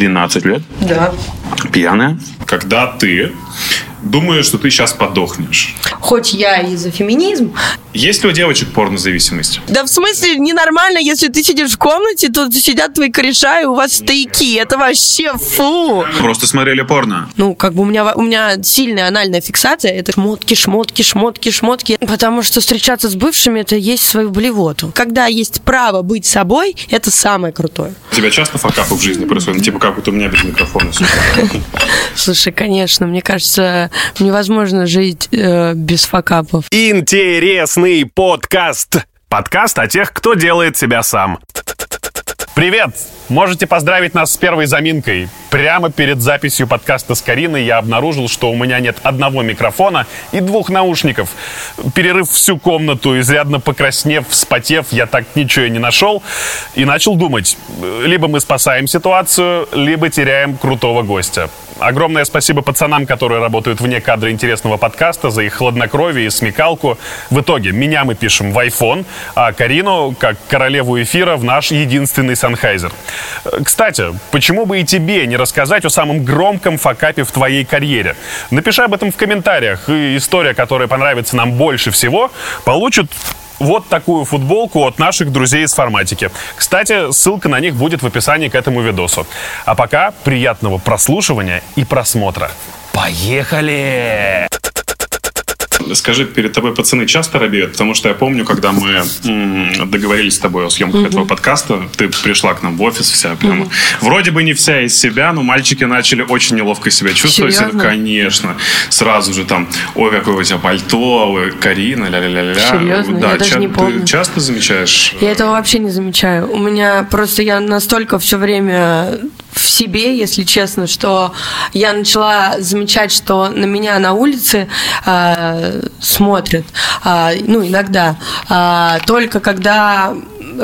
13 лет? Да. Пьяная? Когда ты думаешь, что ты сейчас подохнешь. Хоть я и за феминизм. Есть ли у девочек порнозависимость? Да в смысле ненормально, если ты сидишь в комнате, то сидят твои кореша, и у вас стояки. Это вообще фу. Просто смотрели порно. Ну, как бы у меня, у меня сильная анальная фиксация. Это шмотки, шмотки, шмотки, шмотки. Потому что встречаться с бывшими, это есть свою блевоту. Когда есть право быть собой, это самое крутое. У тебя часто факапы в жизни происходят? Ну, типа как вот у меня без микрофона. Слушай, конечно, мне кажется, невозможно жить э, без факапов. Интересный подкаст. Подкаст о тех, кто делает себя сам. Привет! Можете поздравить нас с первой заминкой. Прямо перед записью подкаста с Кариной я обнаружил, что у меня нет одного микрофона и двух наушников. Перерыв всю комнату, изрядно покраснев, вспотев, я так ничего и не нашел. И начал думать, либо мы спасаем ситуацию, либо теряем крутого гостя. Огромное спасибо пацанам, которые работают вне кадра интересного подкаста, за их хладнокровие и смекалку. В итоге меня мы пишем в iPhone, а Карину, как королеву эфира, в наш единственный Санхайзер. Кстати, почему бы и тебе не рассказать о самом громком факапе в твоей карьере? Напиши об этом в комментариях, и история, которая понравится нам больше всего, получит вот такую футболку от наших друзей из форматики. Кстати, ссылка на них будет в описании к этому видосу. А пока приятного прослушивания и просмотра. Поехали! Скажи, перед тобой пацаны часто робеют? Потому что я помню, когда мы договорились с тобой о съемках mm-hmm. этого подкаста, ты пришла к нам в офис вся прямо. Mm-hmm. Вроде бы не вся из себя, но мальчики начали очень неловко себя чувствовать. Серьезно? Конечно. Сразу же там, ой, какое у тебя пальто, ой, Карина, ля-ля-ля-ля. Серьезно? Да, я даже ча- не помню. Ты часто замечаешь? Я этого вообще не замечаю. У меня просто я настолько все время в себе, если честно, что я начала замечать, что на меня на улице э, смотрят, э, ну, иногда, э, только когда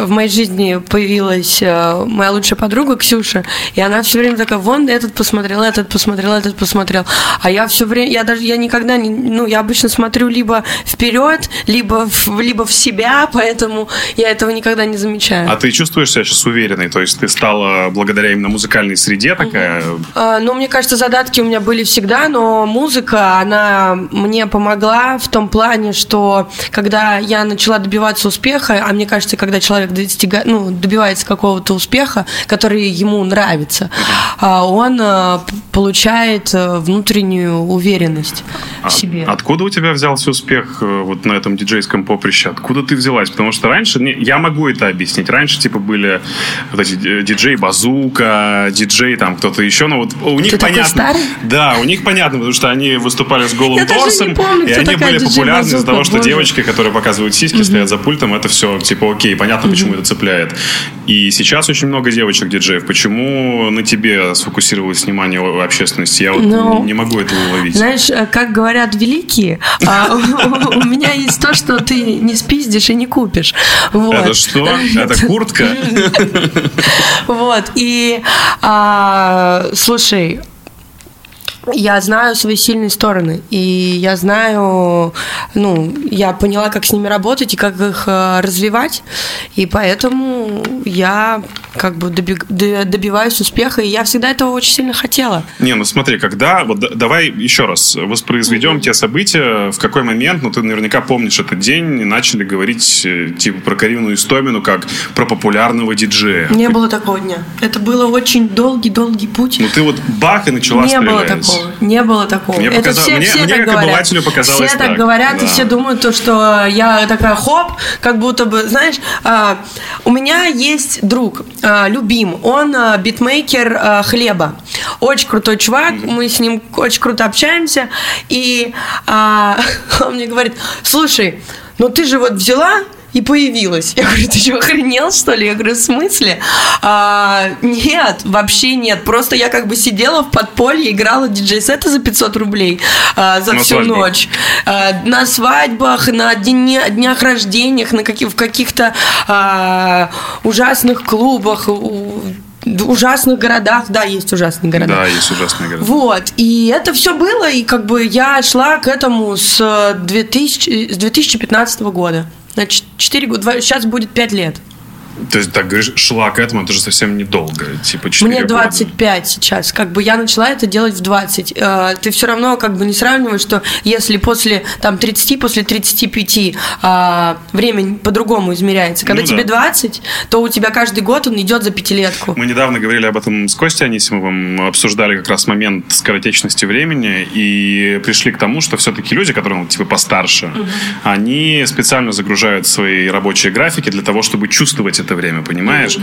в моей жизни появилась э, моя лучшая подруга Ксюша, и она все время такая, вон этот посмотрел, этот посмотрел, этот посмотрел, а я все время, я даже, я никогда не, ну, я обычно смотрю либо вперед, либо в, либо в себя, поэтому я этого никогда не замечаю. А ты чувствуешь себя сейчас уверенной? То есть ты стала благодаря именно музыкальной среде такая? А, Ну, мне кажется, задатки у меня были всегда, но музыка, она мне помогла в том плане, что когда я начала добиваться успеха, а мне кажется, когда человек достига, ну, добивается какого-то успеха, который ему нравится, а, он а, п- получает а, внутреннюю уверенность А в себе. Откуда у тебя взялся успех э, вот на этом диджейском поприще? Откуда ты взялась? Потому что раньше, не- я могу это объяснить, раньше типа были вот эти э, диджей Базука, диджей там кто-то еще, но вот у них Ты понятно. Да, у них понятно, потому что они выступали с голым Я торсом, помню, и они были популярны из-за того, что девочки, которые показывают сиськи, стоят за пультом, это все типа окей, понятно, почему это цепляет. И сейчас очень много девочек-диджеев. Почему на тебе сфокусировалось внимание общественности? Я вот Ну, не могу этого уловить. Знаешь, э, как говорят великие, а, у меня есть то, что ты не спиздишь и не купишь. Это что? Это куртка? Вот, и а, слушай, я знаю свои сильные стороны, и я знаю, ну, я поняла, как с ними работать и как их э, развивать, и поэтому я как бы добиваюсь успеха, и я всегда этого очень сильно хотела. Не, ну смотри, когда... Вот да- давай еще раз воспроизведем те события, в какой момент, ну ты наверняка помнишь этот день, начали говорить э, типа про Карину Истомину как про популярного диджея. Не было такого дня. Это было очень долгий-долгий путь. Ну ты вот бах и начала не было стрелять. Такого. Не было такого. Мне это показа- все, мне- все мне так как говорят. обывателю показалось все так, так, говорят, да. и все думают, то, что я такая хоп, как будто бы, знаешь, а, у меня есть друг, а, любим, он а, битмейкер а, хлеба. Очень крутой чувак, мы с ним очень круто общаемся, и а, он мне говорит, слушай, ну ты же вот взяла и появилась. Я говорю, ты что, охренел, что ли? Я говорю, в смысле? «А, нет, вообще нет. Просто я как бы сидела в подполье, играла диджей-сеты за 500 рублей а, за На всю свадьбах. ночь. А, на свадьбах, на дне- днях рождениях, на каких, в каких-то а, ужасных клубах, у- ужасных городах. Да, есть ужасные города. Да, есть ужасные города. Вот, и это все было, и как бы я шла к этому с, э, 2000, с 2015 года. Значит, 4 года, сейчас будет 5 лет. То есть, так говоришь, шла к этому, это же совсем недолго, типа 4 Мне года. 25 сейчас. Как бы я начала это делать в 20. Э, Ты все равно как бы не сравниваешь, что если после там 30, после 35 а, время по-другому измеряется. Когда Ну тебе да. 20, то у тебя каждый год он идет за пятилетку. Мы недавно говорили об этом с Костей Анисимовым, обсуждали как раз момент скоротечности времени и пришли к тому, что все-таки люди, которые ну, типа постарше, они специально загружают свои рабочие графики для того, чтобы чувствовать это время, понимаешь?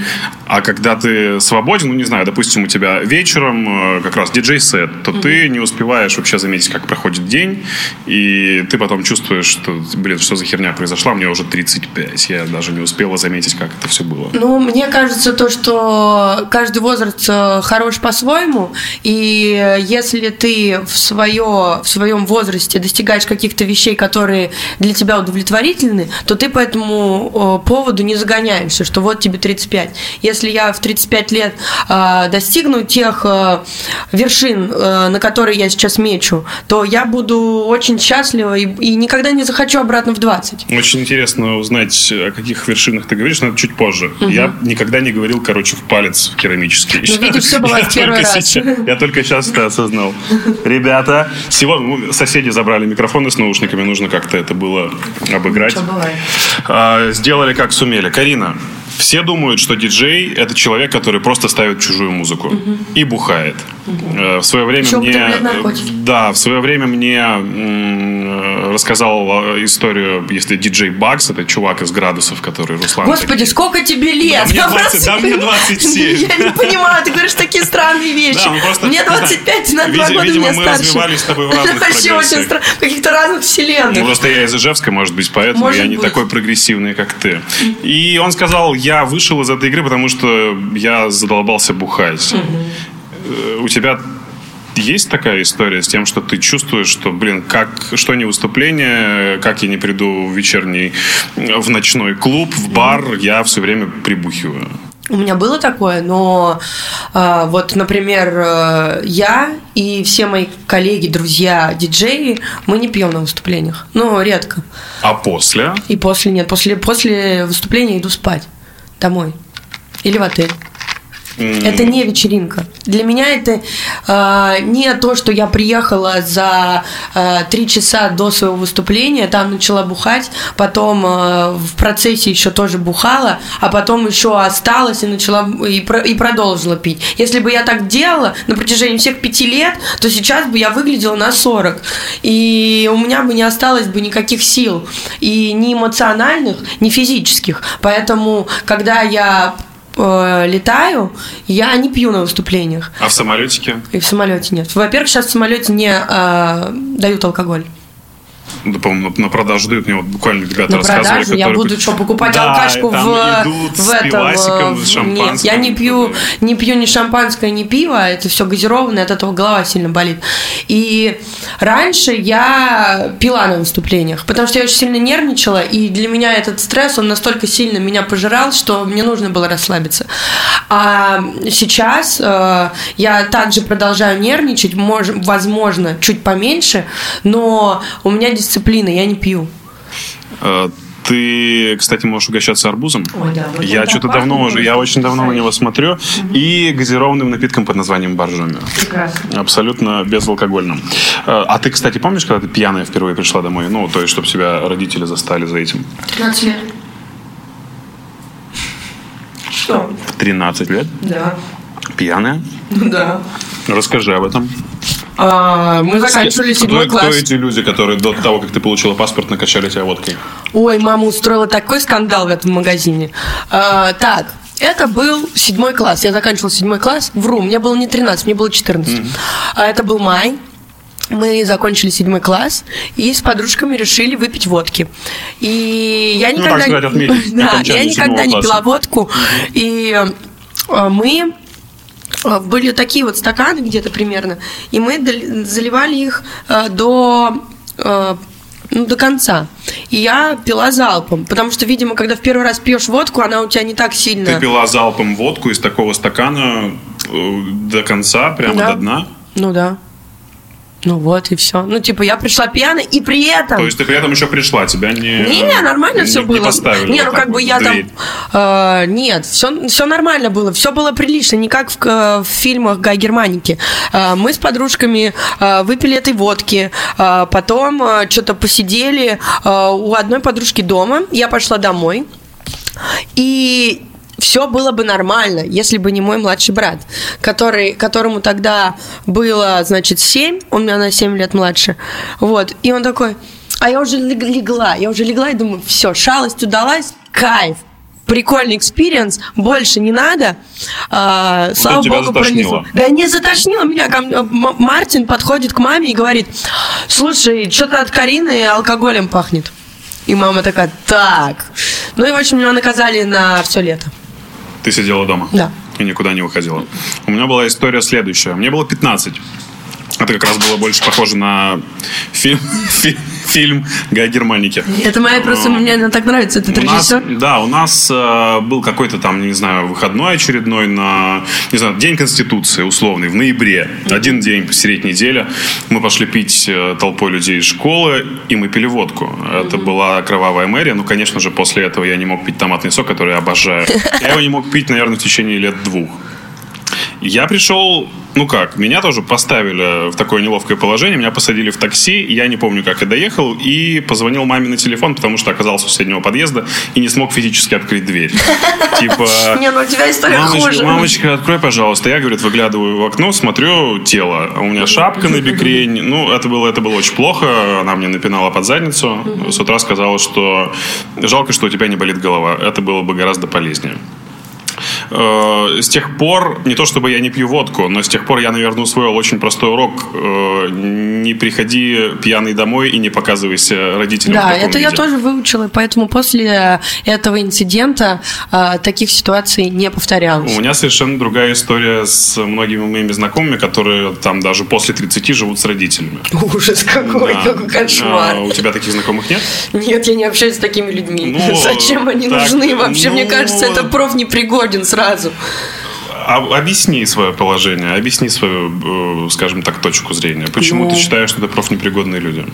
А когда ты свободен, ну не знаю, допустим, у тебя вечером э, как раз диджей-сет, то ты не успеваешь вообще заметить, как проходит день, и ты потом чувствуешь, что, блин, что за херня произошла, мне уже 35, я даже не успела заметить, как это все было. Ну, мне кажется, то, что каждый возраст э, хорош по-своему, и если ты в, свое, в своем возрасте достигаешь каких-то вещей, которые для тебя удовлетворительны, то ты по этому э, поводу не загоняешься, что вот тебе 35. Если я в 35 лет э, достигну тех э, вершин, э, на которые я сейчас мечу, то я буду очень счастлива и, и никогда не захочу обратно в 20. Очень интересно узнать, о каких вершинах ты говоришь, но это чуть позже. Я никогда не говорил, короче, в палец керамический. Ну, видишь, всё бывает Я первый раз. сейчас- Я только сейчас это осознал. Ребята, сегодня ну, соседи забрали микрофоны с наушниками, нужно как-то это было обыграть. Что бывает? Сделали как сумели. Карина, все думают, что диджей – это человек, который просто ставит чужую музыку и бухает. Э, В свое время Ещё мне... наркотики. Да, в свое время мне м, рассказал э, историю, если диджей Бакс, это чувак из градусов, который Руслан. Господи, такие. сколько тебе лет? Да мне Я 20, просто да не мне понимаю. 27. Я не понимаю, ты говоришь такие странные вещи. Да, просто, Мне не знаю, 25, ты на два видимо- года видимо, меня мы старше. развивались с тобой в разных Вообще очень странно. В каких-то разных вселенных. Ну, просто я из Ижевска, может быть, поэтому Может я не быть. такой прогрессивный, как ты. И он сказал, я вышел из этой игры, потому что я задолбался бухать. Э, У тебя есть такая история с тем, что ты чувствуешь, что, блин, как, что не выступление, как я не приду в вечерний, в ночной клуб, в бар, я все время прибухиваю. У меня было такое, но э, вот, например, э, я и все мои коллеги, друзья, диджеи, мы не пьем на выступлениях. Ну, редко. А после? И после нет. После, после выступления иду спать домой. Или в отель. Это не вечеринка. Для меня это э, не то, что я приехала за э, три часа до своего выступления, там начала бухать, потом э, в процессе еще тоже бухала, а потом еще осталась и начала и, про- и продолжила пить. Если бы я так делала на протяжении всех пяти лет, то сейчас бы я выглядела на 40. И у меня бы не осталось бы никаких сил. И ни эмоциональных, ни физических. Поэтому, когда я э, летаю, я не пью на выступлениях. А в самолетике? И в самолете нет. Во-первых, сейчас в самолете не э, дают алкоголь. Да, по-моему, на продажу дают. Мне вот буквально ребята На рассказывали. продажу я которые- буду что, покупать Да, алкашку в, идут в с этом. пивасиком, э, с Нет, я не пью, не пью ни шампанское, ни пиво, это все газированное, от этого голова сильно болит. И раньше я пила на выступлениях, потому что я очень сильно нервничала, и для меня этот стресс, он настолько сильно меня пожирал, что мне нужно было расслабиться. А сейчас э, я также продолжаю нервничать, мож- возможно, чуть поменьше, но у меня дисциплина, я не пью. Э, Ты, кстати, можешь угощаться арбузом. Ой, да, вот я что-то давно уже, я очень давно на него смотрю. И газированным напитком под названием боржоми. Прекрасно. Абсолютно безалкогольным. Э, А ты, кстати, помнишь, когда ты пьяная впервые пришла домой? Ну, то есть, чтобы себя родители застали за этим. 15 лет. Что? В 13 лет? Да. Пьяная? Ну да. Расскажи об этом. А, мы заканчивали седьмой класс. кто эти люди, которые до того, как ты получила паспорт, накачали тебя водкой? Ой, мама устроила такой скандал в этом магазине. А, так, это был седьмой класс. Я заканчивала седьмой класс. Вру, мне было не 13, мне было 14. А это был май. Мы закончили седьмой класс и с подружками решили выпить водки. И я Ну, никогда, так сказать, отметить да, я никогда не пила водку. И э, мы были такие вот стаканы где-то примерно, и мы заливали их э, до э, ну, до конца. И я пила залпом, потому что, видимо, когда в первый раз пьешь водку, она у тебя не так сильно. Ты пила залпом водку из такого стакана э, до конца, прямо Да. до дна? Ну да. Ну вот и все. Ну, типа, я пришла пьяной, и при этом... То есть ты при этом еще пришла, тебя не... Не, нормально не, все не было. поставили не, ну как бы вот я в там... дверь. э, нет, все, все нормально было, все было прилично, не как в, в фильмах Гай Германики. Э, мы с подружками э, выпили этой водки, э, потом что-то посидели э, у одной подружки дома, я пошла домой, и все было бы нормально, если бы не мой младший брат, который, которому тогда было, значит, 7, он меня на 7 лет младше. Вот. И он такой, а я уже лег- легла, я уже легла и думаю, все, шалость удалась, кайф. Прикольный experience, больше не надо. А, слава тебя богу, пронесло. Да не затошнило меня. ко мне- Мартин подходит к маме и говорит, слушай, что-то от Карины алкоголем пахнет. И мама такая, так. Ну и, в общем, меня наказали на все лето. Ты сидела дома? Да. И никуда не выходила. У меня была история следующая. Мне было 15. Это как раз было больше похоже на фильм, фи- фильм Гай Германики. Это моя просто, мне она так нравится, этот режиссер. да, у нас э, был какой-то там, не знаю, выходной очередной на, не знаю, День Конституции условный, в ноябре. Один день посередине недели. Мы пошли пить э, толпой людей из школы, и мы пили водку. Это была кровавая мэрия. Ну, конечно же, после этого я не мог пить томатный сок, который я обожаю. Я его не мог пить, наверное, в течение лет двух. Я пришел, ну как, меня тоже поставили в такое неловкое положение, меня посадили в такси, я не помню, как я доехал, и позвонил маме на телефон, потому что оказался у соседнего подъезда и не смог физически открыть дверь. Типа... Не, ну у тебя история Мамочка, хуже. мамочка, открой, пожалуйста. Я, говорит, выглядываю в окно, смотрю тело. У меня шапка на бикрень. Ну, это было, это было очень плохо. Она мне напинала под задницу. С утра сказала, что жалко, что у тебя не болит голова. Это было бы гораздо полезнее. Э, С тех пор, не то чтобы я не пью водку, но с тех пор я, наверное, усвоил очень простой урок. Э, Не приходи пьяный домой и не показывайся родителям. Да, это я виде. тоже выучила, поэтому после этого инцидента а, таких ситуаций не повторялось. У меня совершенно другая история с многими моими знакомыми, которые там даже после 30 живут с родителями. Ужас какой, Да. какой кошмар. А, у тебя таких знакомых нет? Нет, я не общаюсь с такими людьми. Ну, Зачем они так, нужны вообще? Мне ну, кажется, это проф непригоден сразу. А, объясни свое положение, объясни свою, э, скажем так, точку зрения. Почему Ну. ты считаешь, что это профнепригодные люди?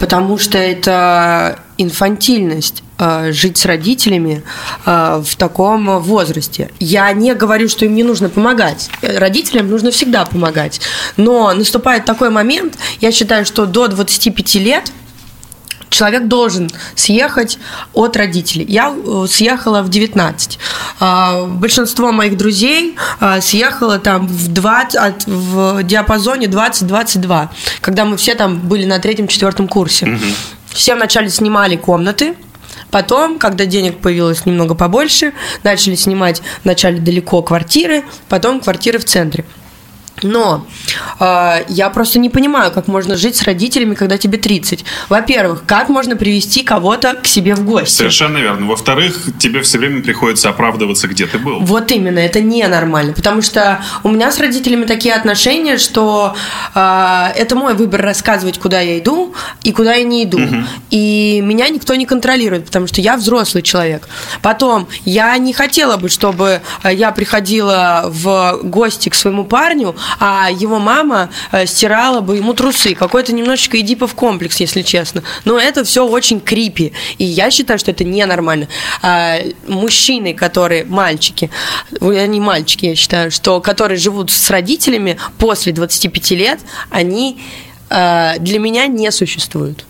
Потому что это инфантильность э, жить с родителями э, в таком возрасте. Я не говорю, что им не нужно помогать. Родителям нужно всегда помогать. Но наступает такой момент, я считаю, что до 25 лет человек должен съехать от родителей. Я э, съехала в 19. А, Большинство моих друзей а, съехало там в, 20, от- в диапазоне 20-22, когда мы все там были на третьем-четвертом курсе. Все вначале снимали комнаты, Потом, когда денег появилось немного побольше, начали снимать вначале далеко квартиры, потом квартиры в центре. Но э, я просто не понимаю, как можно жить с родителями, когда тебе 30. Во-первых, как можно привести кого-то к себе в гости? Совершенно верно. Во-вторых, тебе все время приходится оправдываться, где ты был. Вот именно, это ненормально, потому что у меня с родителями такие отношения, что э, это мой выбор рассказывать, куда я иду и куда я не иду. И меня никто не контролирует, потому что я взрослый человек. Потом, я не хотела бы, чтобы э, я приходила в гости к своему парню, а его мама э, стирала бы ему трусы. Какой-то немножечко эдипов комплекс, если честно. Но это все очень крипи. И я считаю, что это ненормально. А, мужчины, которые, мальчики, они мальчики, я считаю, что которые живут с родителями после 25 лет, они э, для меня не существуют.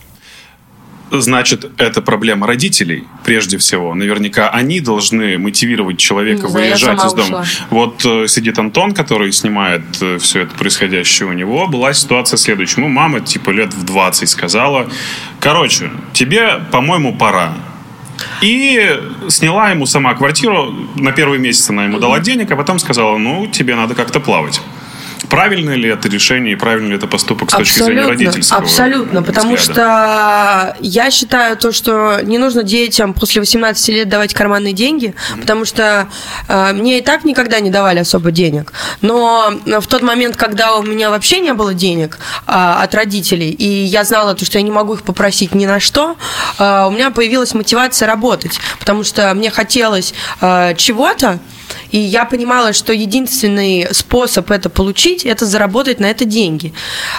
Значит, это проблема родителей, прежде всего. Наверняка они должны мотивировать человека я выезжать из дома. ушла. Вот э, сидит Антон, который снимает все это происходящее у него. Была ситуация следующая. Ну, мама, типа, лет в 20 сказала, короче, тебе, по-моему, пора. И сняла ему сама квартиру. На первый месяц она ему дала денег, а потом сказала, ну, тебе надо как-то плавать. Правильно ли это решение и правильный ли это поступок с точки зрения родительского Абсолютно, потому взгляда? что я считаю то, что не нужно детям после 18 лет давать карманные деньги, потому что э, мне и так никогда не давали особо денег. Но в тот момент, когда у меня вообще не было денег э, от родителей, и я знала то, что я не могу их попросить ни на что, э, у меня появилась мотивация работать, потому что мне хотелось э, чего-то, И я понимала, что единственный способ это получить, это заработать на это деньги.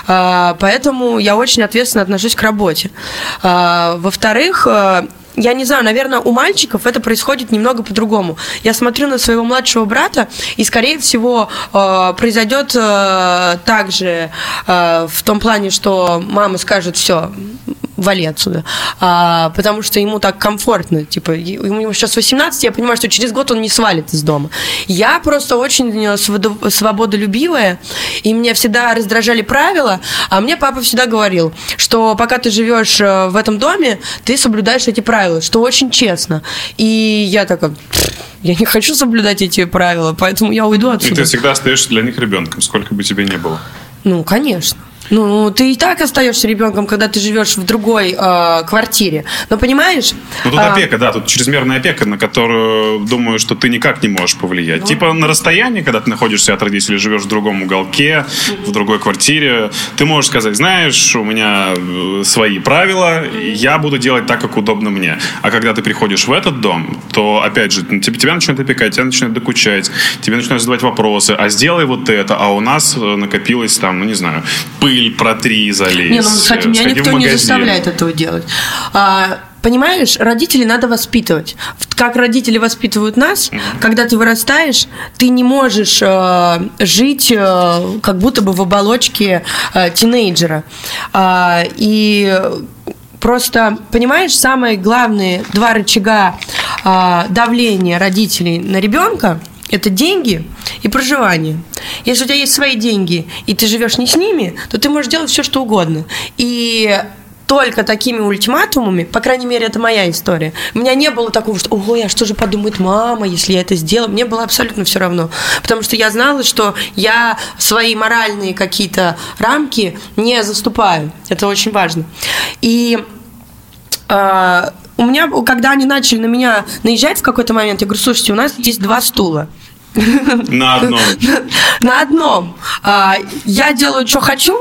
А, поэтому я очень ответственно отношусь к работе. А, во-вторых, э, я не знаю, наверное, у мальчиков это происходит немного по-другому. Я смотрю на своего младшего брата, и, скорее всего, э, произойдет э, так же э, в том плане, что мама скажет, все, вали отсюда. А, потому что ему так комфортно. Типа, ему сейчас 18, я понимаю, что через год он не свалит из дома. Я просто очень свободолюбивая, и меня всегда раздражали правила, а мне папа всегда говорил, что пока ты живешь в этом доме, ты соблюдаешь эти правила правила, что очень честно. И я такая, я не хочу соблюдать эти правила, поэтому я уйду отсюда. И ты всегда остаешься для них ребенком, сколько бы тебе ни было. Ну, конечно. Ну, ты и так остаешься ребенком, когда ты живешь в другой э, квартире. Но понимаешь? Ну, тут а... опека, да, тут чрезмерная опека, на которую, думаю, что ты никак не можешь повлиять. Ну... Типа на расстоянии, когда ты находишься от родителей, живешь в другом уголке, в другой квартире, ты можешь сказать, знаешь, у меня э, свои правила, я буду делать так, как удобно мне. А когда ты приходишь в этот дом, то, опять же, тебя, тебя начинают опекать, тебя начинают докучать, тебе начинают задавать вопросы, а сделай вот это, а у нас э, накопилось там, ну, не знаю, пыль, пыль протри, залезь. Не, ну, кстати, меня никто не заставляет этого делать. А, понимаешь, родителей надо воспитывать. Как родители воспитывают нас, mm-hmm. когда ты вырастаешь, ты не можешь э, жить э, как будто бы в оболочке э, тинейджера. Э, и просто, понимаешь, самые главные два рычага э, давления родителей на ребенка – это деньги и проживание. Если у тебя есть свои деньги, и ты живешь не с ними, то ты можешь делать все, что угодно. И только такими ультиматумами, по крайней мере, это моя история. У меня не было такого, что, ой, а что же подумает мама, если я это сделаю? Мне было абсолютно все равно. Потому что я знала, что я свои моральные какие-то рамки не заступаю. Это очень важно. И э, у меня, когда они начали на меня наезжать в какой-то момент, я говорю, слушайте, у нас есть два стула. На одном. На одном. А, я делаю, что хочу.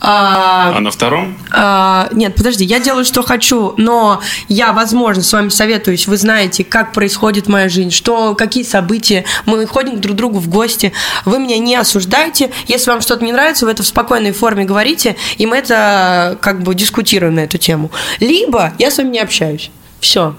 А, а на втором? А, нет, подожди, я делаю, что хочу, но я, возможно, с вами советуюсь. Вы знаете, как происходит моя жизнь, что, какие события. Мы ходим друг к другу в гости. Вы меня не осуждаете. Если вам что-то не нравится, вы это в спокойной форме говорите, и мы это как бы дискутируем на эту тему. Либо я с вами не общаюсь. Все.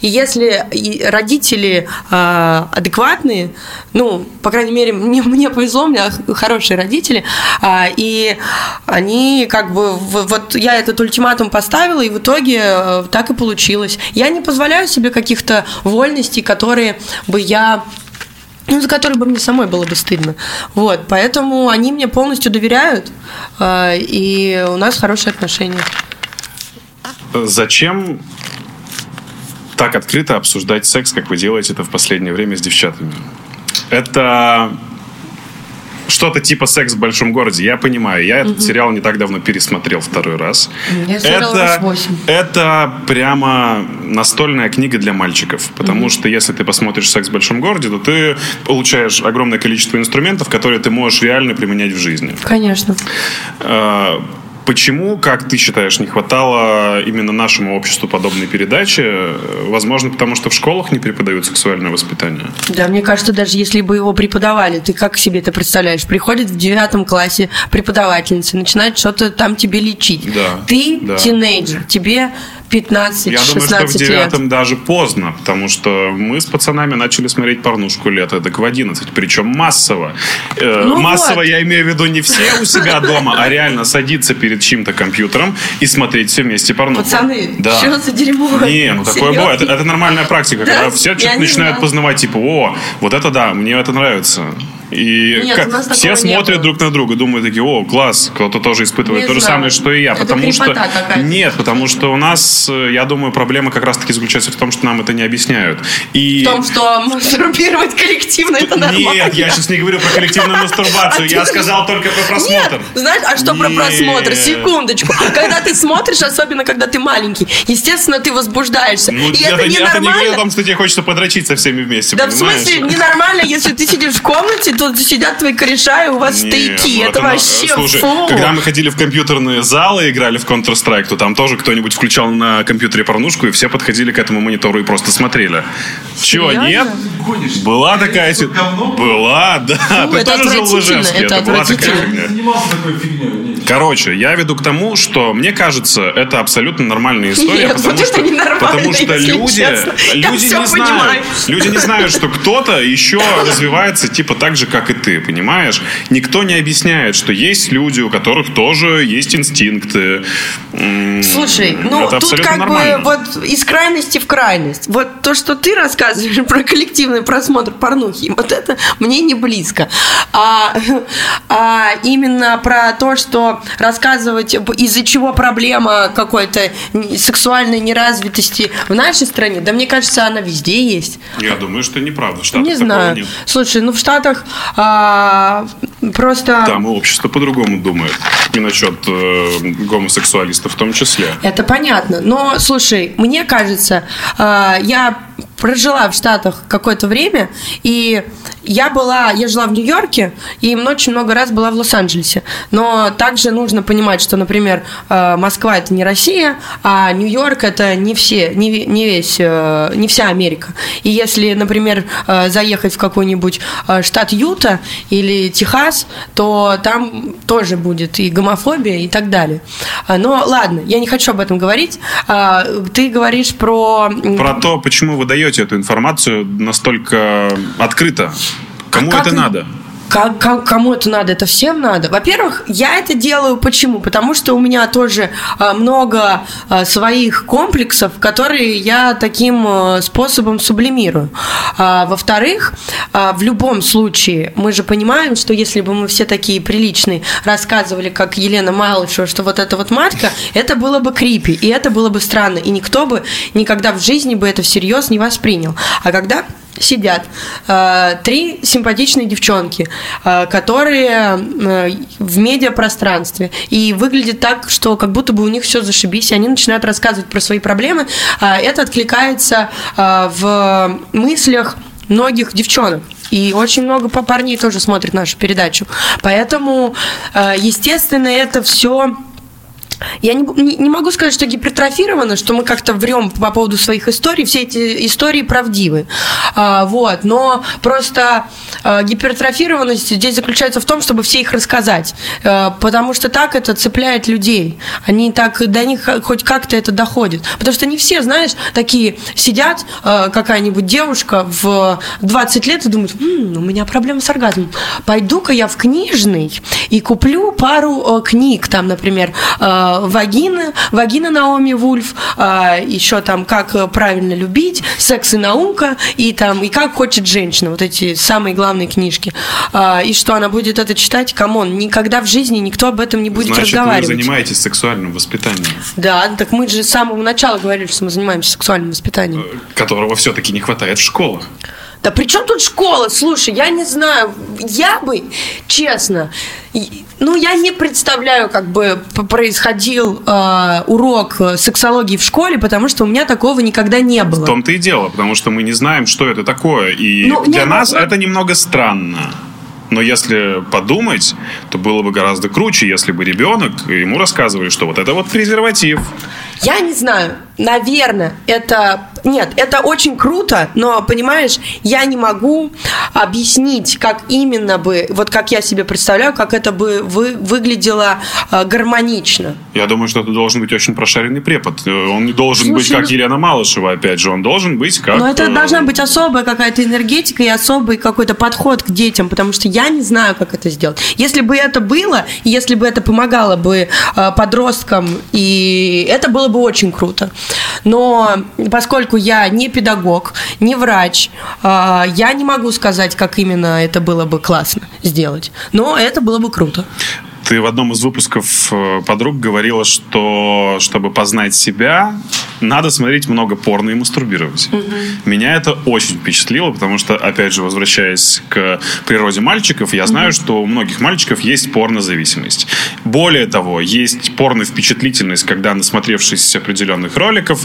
И если родители э, адекватные, ну, по крайней мере, мне, мне повезло, у меня хорошие родители, э, и они как бы, вот я этот ультиматум поставила, и в итоге э, так и получилось. Я не позволяю себе каких-то вольностей, которые бы я ну, за которые бы мне самой было бы стыдно. Вот, поэтому они мне полностью доверяют, э, и у нас хорошие отношения. Зачем так открыто обсуждать секс, как вы делаете это в последнее время с девчатами. Это что-то типа секс в большом городе. Я понимаю, я этот сериал не так давно пересмотрел второй раз. Я это, это прямо настольная книга для мальчиков. Потому угу. что если ты посмотришь секс в большом городе, то ты получаешь огромное количество инструментов, которые ты можешь реально применять в жизни. Конечно. Почему, как ты считаешь, не хватало именно нашему обществу подобной передачи? Возможно, потому что в школах не преподают сексуальное воспитание? Да, мне кажется, даже если бы его преподавали, ты как себе это представляешь? Приходит в девятом классе преподавательница, начинает что-то там тебе лечить. Да, ты да. тинейджер, тебе 15 Я думаю, что в девятом даже поздно, потому что мы с пацанами начали смотреть порнушку лет так в 11, причем массово. Э, ну массово вот. я имею в виду не все у себя дома, а реально садиться перед чьим-то компьютером и смотреть все вместе порнуху. Пацаны, да. что за дерьмо? Не, ну такое Серьезно? бывает. Это, это нормальная практика, да? когда все начинают познавать, типа, о, вот это да, мне это нравится. И Нет, как, все смотрят друг на друга, думают такие, о, класс, кто-то тоже испытывает не то же самое, что и я. Это потому что Нет, потому что у нас, э, я думаю, проблема как раз-таки заключается в том, что нам это не объясняют. И... В том, что мастурбировать коллективно это нормально. Нет, я сейчас не говорю про коллективную мастурбацию, я сказал только про просмотр. Знаешь, а что про просмотр? Секундочку. Когда ты смотришь, особенно когда ты маленький, естественно, ты возбуждаешься. Ну, и это ненормально. Это не говорит о том, что тебе хочется подрочить со всеми вместе, Да в смысле, ненормально, если ты сидишь в комнате, тут сидят твои кореша, и у вас Не, стейки. ну это на- вообще Слушай, фу. когда мы ходили в компьютерные залы и играли в Counter-Strike, то там тоже кто-нибудь включал на компьютере порнушку, и все подходили к этому монитору и просто смотрели. Чего, нет? Была такая ситуация. Была, да. Фу, Ты это тоже жил в Ижевске. это Это была такая фигня. Короче, я веду к тому, что мне кажется, это абсолютно нормальная история, Нет, потому, вот это что, ненормально, потому что если люди, честно. Я люди всё не понимаю. знают, люди не знают, что кто-то еще развивается типа так же, как и ты, понимаешь? Никто не объясняет, что есть люди, у которых тоже есть инстинкты. Слушай, ну это тут как нормально. бы вот из крайности в крайность. Вот то, что ты рассказываешь про коллективный просмотр порнухи, вот это мне не близко. А, а именно про то, что рассказывать, из-за чего проблема какой-то сексуальной неразвитости в нашей стране, да мне кажется, она везде есть. Я думаю, что неправда. В Штатах не знаю. нет. Слушай, ну в Штатах а, просто... Там общество по-другому думает. И насчет э, гомосексуалистов в том числе. Это понятно. Но, слушай, мне кажется, э, я прожила в Штатах какое-то время, и я была, я жила в Нью-Йорке, и очень много раз была в Лос-Анджелесе. Но также нужно понимать, что, например, э, Москва это не Россия, а Нью-Йорк это не все, не, не весь, э, не вся Америка. И если, например, э, заехать в какой-нибудь штат Юта или Техас, то там тоже будет и гомофобия и так далее. А, Но ладно, я не хочу об этом говорить. А, Ты говоришь про... Про то, почему вы даете эту информацию настолько открыто. Кому А это надо? Как, как- кому это надо? Это всем надо. Во-первых, я это делаю почему? Потому что у меня тоже а, много а, своих комплексов, которые я таким а, способом сублимирую. Во-вторых, в любом случае, мы же понимаем, что если бы мы все такие приличные рассказывали, как Елена Малышева, что вот эта вот матка, это было бы крипи, и это было бы странно, и никто бы никогда в жизни бы это всерьез не воспринял. А когда сидят э, три симпатичные девчонки, э, которые э, в медиапространстве и выглядит так, что как будто бы у них все зашибись, и они начинают рассказывать про свои проблемы. Э, это откликается э, в мыслях многих девчонок. И очень много па- парней тоже смотрят нашу передачу. Поэтому, естественно, это все я не, не, не могу сказать, что гипертрофировано, что мы как-то врем по поводу своих историй. Все эти истории правдивы. А, вот. Но просто а, гипертрофированность здесь заключается в том, чтобы все их рассказать. А, потому что так это цепляет людей. Они так, до них хоть как-то это доходит. Потому что не все, знаешь, такие сидят, а, какая-нибудь девушка в 20 лет и думают, «М, у меня проблема с оргазмом. Пойду-ка я в книжный и куплю пару э, книг, там, например, э, «Вагина», «Вагина» Наоми Вульф, э, еще там «Как э, правильно любить», «Секс и наука» и там «И как хочет женщина», вот эти самые главные книжки. Э, и что, она будет это читать? Come on, никогда в жизни никто об этом не будет Значит, вы разговаривать. занимаетесь сексуальным воспитанием, Да, так мы же с самого начала говорили, что мы занимаемся сексуальным воспитанием. которого все-таки не хватает в школах. Да при чем тут школа? Слушай, я не знаю, я бы, честно, ну, я не представляю, как бы происходил э, урок сексологии в школе, потому что у меня такого никогда не было. В том-то и дело, потому что мы не знаем, что это такое. И Ну, для не, нас ну, это немного странно. Но если подумать, то было бы гораздо круче, если бы ребенок ему рассказывали, что вот это вот презерватив. Я не знаю, наверное, это... Нет, это очень круто, но, понимаешь, я не могу объяснить, как именно бы, вот как я себе представляю, как это бы вы, выглядело э, гармонично. Я думаю, что это должен быть очень прошаренный препод. Э, Он не должен Слушай, быть как ну- Елена Малышева, опять же. Он должен быть как... Но это э, должна быть особая какая-то энергетика и особый какой-то подход к детям, потому что я не знаю, как это сделать. Если бы это было, если бы это помогало бы э, подросткам, и это было бы очень круто. Но поскольку я не педагог, не врач, э, я не могу сказать, как именно это было бы классно сделать. Но это было бы круто. Ты в одном из выпусков э, подруг говорила, что чтобы познать себя, надо смотреть много порно и мастурбировать. Меня это очень впечатлило, потому что, опять же, возвращаясь к природе мальчиков, я знаю, что у многих мальчиков есть порнозависимость. Более того, есть порно-впечатлительность, когда, насмотревшись определенных роликов,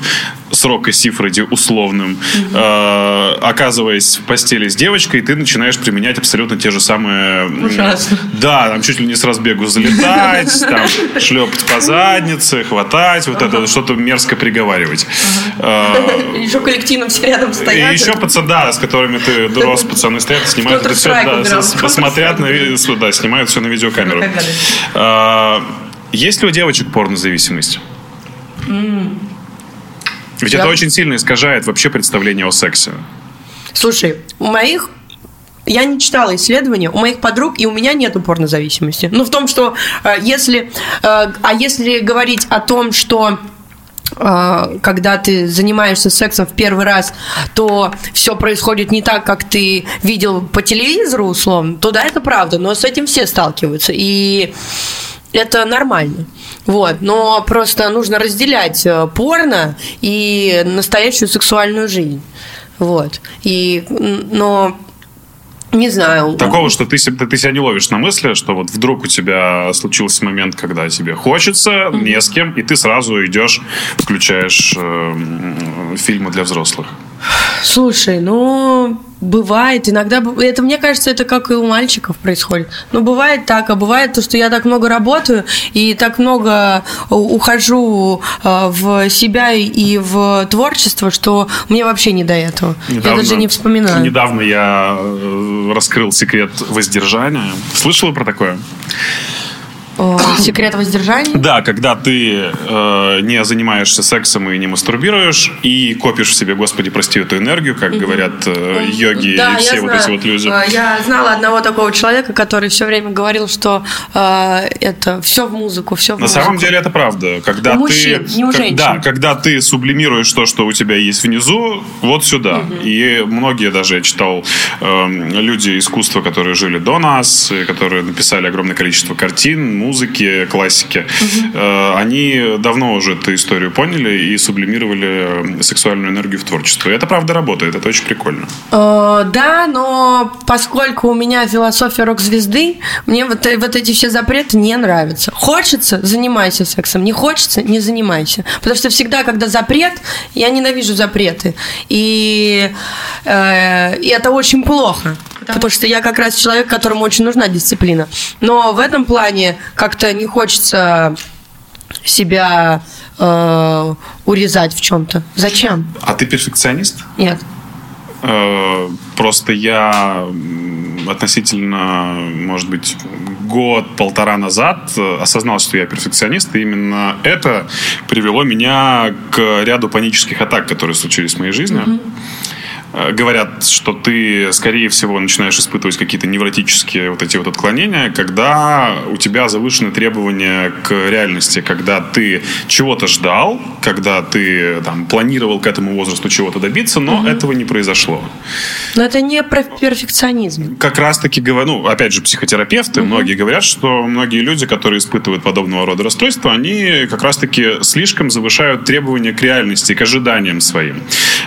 срока Сифроди условным, э, оказываясь в постели с девочкой, ты начинаешь применять абсолютно те же самые... Ужасно. Да, там чуть ли не с разбегу залетать, там шлепать по заднице, хватать, вот это, что-то мерзко приговаривать. Э, Еще коллективно все рядом и стоят. еще пацаны, да, с которыми ты рос, пацаны стоят, снимают это все, да, посмотрят на ви- с- да, снимают все на видеокамеру. А, Есть ли у девочек порнозависимость? Ведь это очень сильно искажает вообще представление о сексе. Слушай, у моих я не читала исследования, у моих подруг и у меня нет порнозависимости. Ну, в том, что э, если... э, а если говорить о том, что э, когда ты занимаешься сексом в первый раз, то все происходит не так, как ты видел по телевизору, условно, то да, это правда, но с этим все сталкиваются. И это нормально. Вот, но просто нужно разделять порно и настоящую сексуальную жизнь. Вот. И, но не знаю. Такого, что ты, ты себя не ловишь на мысли, что вот вдруг у тебя случился момент, когда тебе хочется, не с кем, и ты сразу идешь, включаешь э, фильмы для взрослых. Слушай, ну бывает, иногда это мне кажется, это как и у мальчиков происходит. Ну бывает так, а бывает то, что я так много работаю и так много у- ухожу э, в себя и в творчество, что мне вообще не до этого. я даже не вспоминаю. Недавно я э, раскрыл секрет воздержания. Слышала про такое? О, Секрет воздержания. Да, когда ты э, не занимаешься сексом и не мастурбируешь, и копишь в себе, Господи, прости эту энергию, как говорят э, йоги Да, и все вот знаю. эти вот люди. Э, Я знала одного такого человека, который все время говорил, что э, это все в музыку, все в На музыку. самом деле это правда. Когда мужчин, ты, не у как- да, когда ты сублимируешь то, что у тебя есть внизу, вот сюда. И многие даже я читал эм, люди искусства, которые жили до нас, которые написали огромное количество картин, музыки, классики. Э, они давно уже эту историю поняли и сублимировали э, сексуальную энергию в творчество. И это правда работает, это очень прикольно. Э, да, но поскольку у меня философия рок-звезды, мне вот, эти все запреты не нравятся. Хочется – занимайся сексом, не хочется – не занимайся. Потому что всегда, когда запрет, я ненавижу запреты. И это очень плохо. Потому что я как раз человек, которому очень нужна дисциплина. Но в этом плане как-то не хочется себя э, урезать в чем-то. Зачем? А ты перфекционист? Нет. Э, Просто я относительно, может быть, год-полтора назад э, осознал, что я перфекционист, и именно это привело меня к ряду панических атак, которые случились в моей жизни. Э, Говорят, что ты, скорее всего, начинаешь испытывать какие-то невротические вот эти вот отклонения, когда у тебя завышены требования к реальности, когда ты чего-то ждал, когда ты там, планировал к этому возрасту чего-то добиться, но этого не произошло Но это не про перфекционизм. как раз-таки говорю, ну, опять же, психотерапевты, многие говорят, что многие люди, которые испытывают подобного рода расстройства, они как раз-таки слишком завышают требования к реальности, к ожиданиям своим.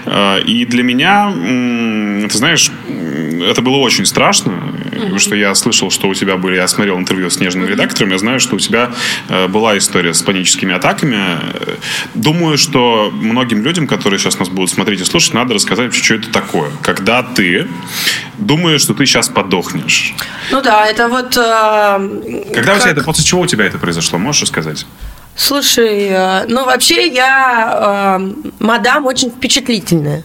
Э, И для меня, ты знаешь, это было очень страшно, потому что я слышал, что у тебя были, я смотрел интервью с нежным редактором, я знаю, что у тебя э, была история с паническими атаками. Э, Думаю, что многим людям, которые сейчас нас будут смотреть и слушать, надо рассказать что это такое. Когда ты думаешь, что ты сейчас подохнешь. Ну да, это вот... э, Когда у тебя как- это, после чего у тебя это произошло, можешь рассказать? Слушай, э, ну вообще я э, мадам очень впечатлительная.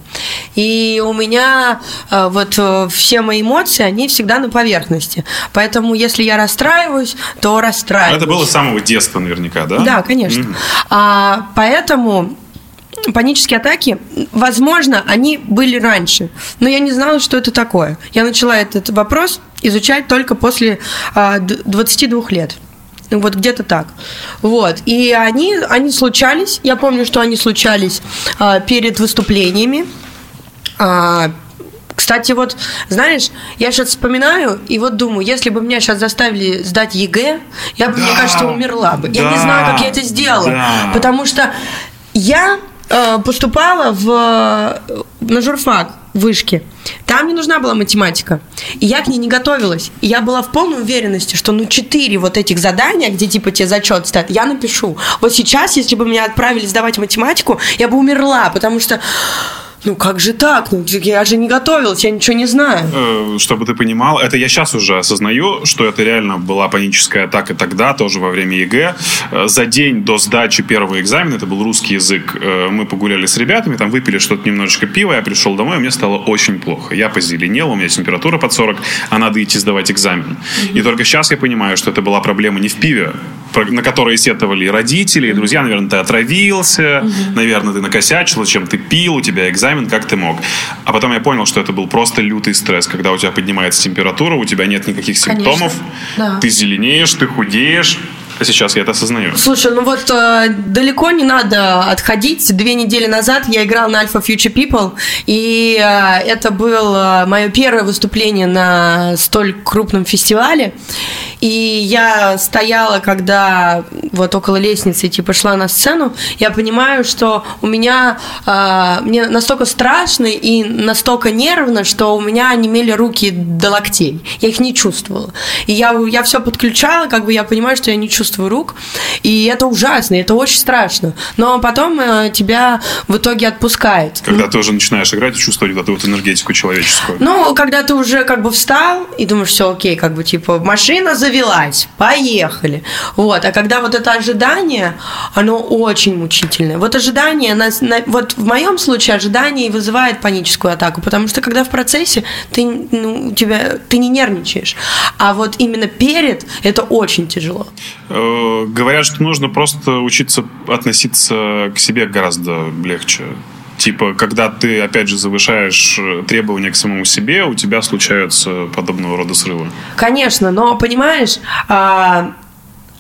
И у меня э, вот э, все мои эмоции, они всегда на поверхности. Поэтому если я расстраиваюсь, то расстраиваюсь. Это было с самого детства наверняка, да? Да, конечно. А, поэтому панические атаки, возможно, они были раньше, но я не знала, что это такое. Я начала этот вопрос изучать только после а, д- 22 лет. Ну, Вот где-то так. Вот. И они, они случались. Я помню, что они случались а, перед выступлениями. А, кстати, вот, знаешь, я сейчас вспоминаю и вот думаю, если бы меня сейчас заставили сдать ЕГЭ, я бы, мне Да, кажется, умерла бы. Я не да, знаю, как я это сделала. да. Потому что я э, поступала в, на журфак вышке. Там не нужна была математика. И я к ней не готовилась. И я была в полной уверенности, что ну четыре вот этих задания, где типа тебе зачет стоят, я напишу. Вот сейчас, если бы меня отправили сдавать математику, я бы умерла, потому что ну как же так? Ну, я же не готовилась, я ничего не знаю. Э, чтобы ты понимал, это я сейчас уже осознаю, что это реально была паническая атака тогда, тоже во время ЕГЭ. Э, за день до сдачи первого экзамена, это был русский язык, э, мы погуляли с ребятами, там выпили что-то немножечко пива, я пришел домой, и мне стало очень плохо. Я позеленел, у меня температура под 40, а надо идти сдавать экзамен. И только сейчас я понимаю, что это была проблема не в пиве, на которые сетовали родители, и друзья, наверное, ты отравился, наверное, ты накосячил, чем ты пил, у тебя экзамен, как ты мог. А потом я понял, что это был просто лютый стресс, когда у тебя поднимается температура, у тебя нет никаких симптомов, да. ты зеленеешь, ты худеешь, а сейчас я это осознаю. Слушай, ну вот э, далеко не надо отходить. Две недели назад я играл на Alpha Future People, и э, это было э, мое первое выступление на столь крупном фестивале. И я стояла, когда вот около лестницы, типа, шла на сцену, я понимаю, что у меня, э, мне настолько страшно и настолько нервно, что у меня немели руки до локтей. Я их не чувствовала. И я, я все подключала, как бы я понимаю, что я не чувствую рук. И это ужасно, это очень страшно. Но потом э, тебя в итоге отпускает. Когда ты уже начинаешь играть и чувствовать вот эту вот энергетику человеческую. Ну, когда ты уже как бы встал и думаешь, все окей, как бы типа машина завелась, поехали. Вот. А когда вот это ожидание, оно очень мучительное. Вот ожидание, на, на, вот в моем случае ожидание вызывает паническую атаку, потому что когда в процессе ты, ну, тебя, ты не нервничаешь. А вот именно перед это очень тяжело. Э, говорят, что нужно просто учиться относиться к себе гораздо легче. Типа, когда ты, опять же, завышаешь э, требования к самому себе, у тебя случаются подобного рода срывы. Конечно, но понимаешь, а,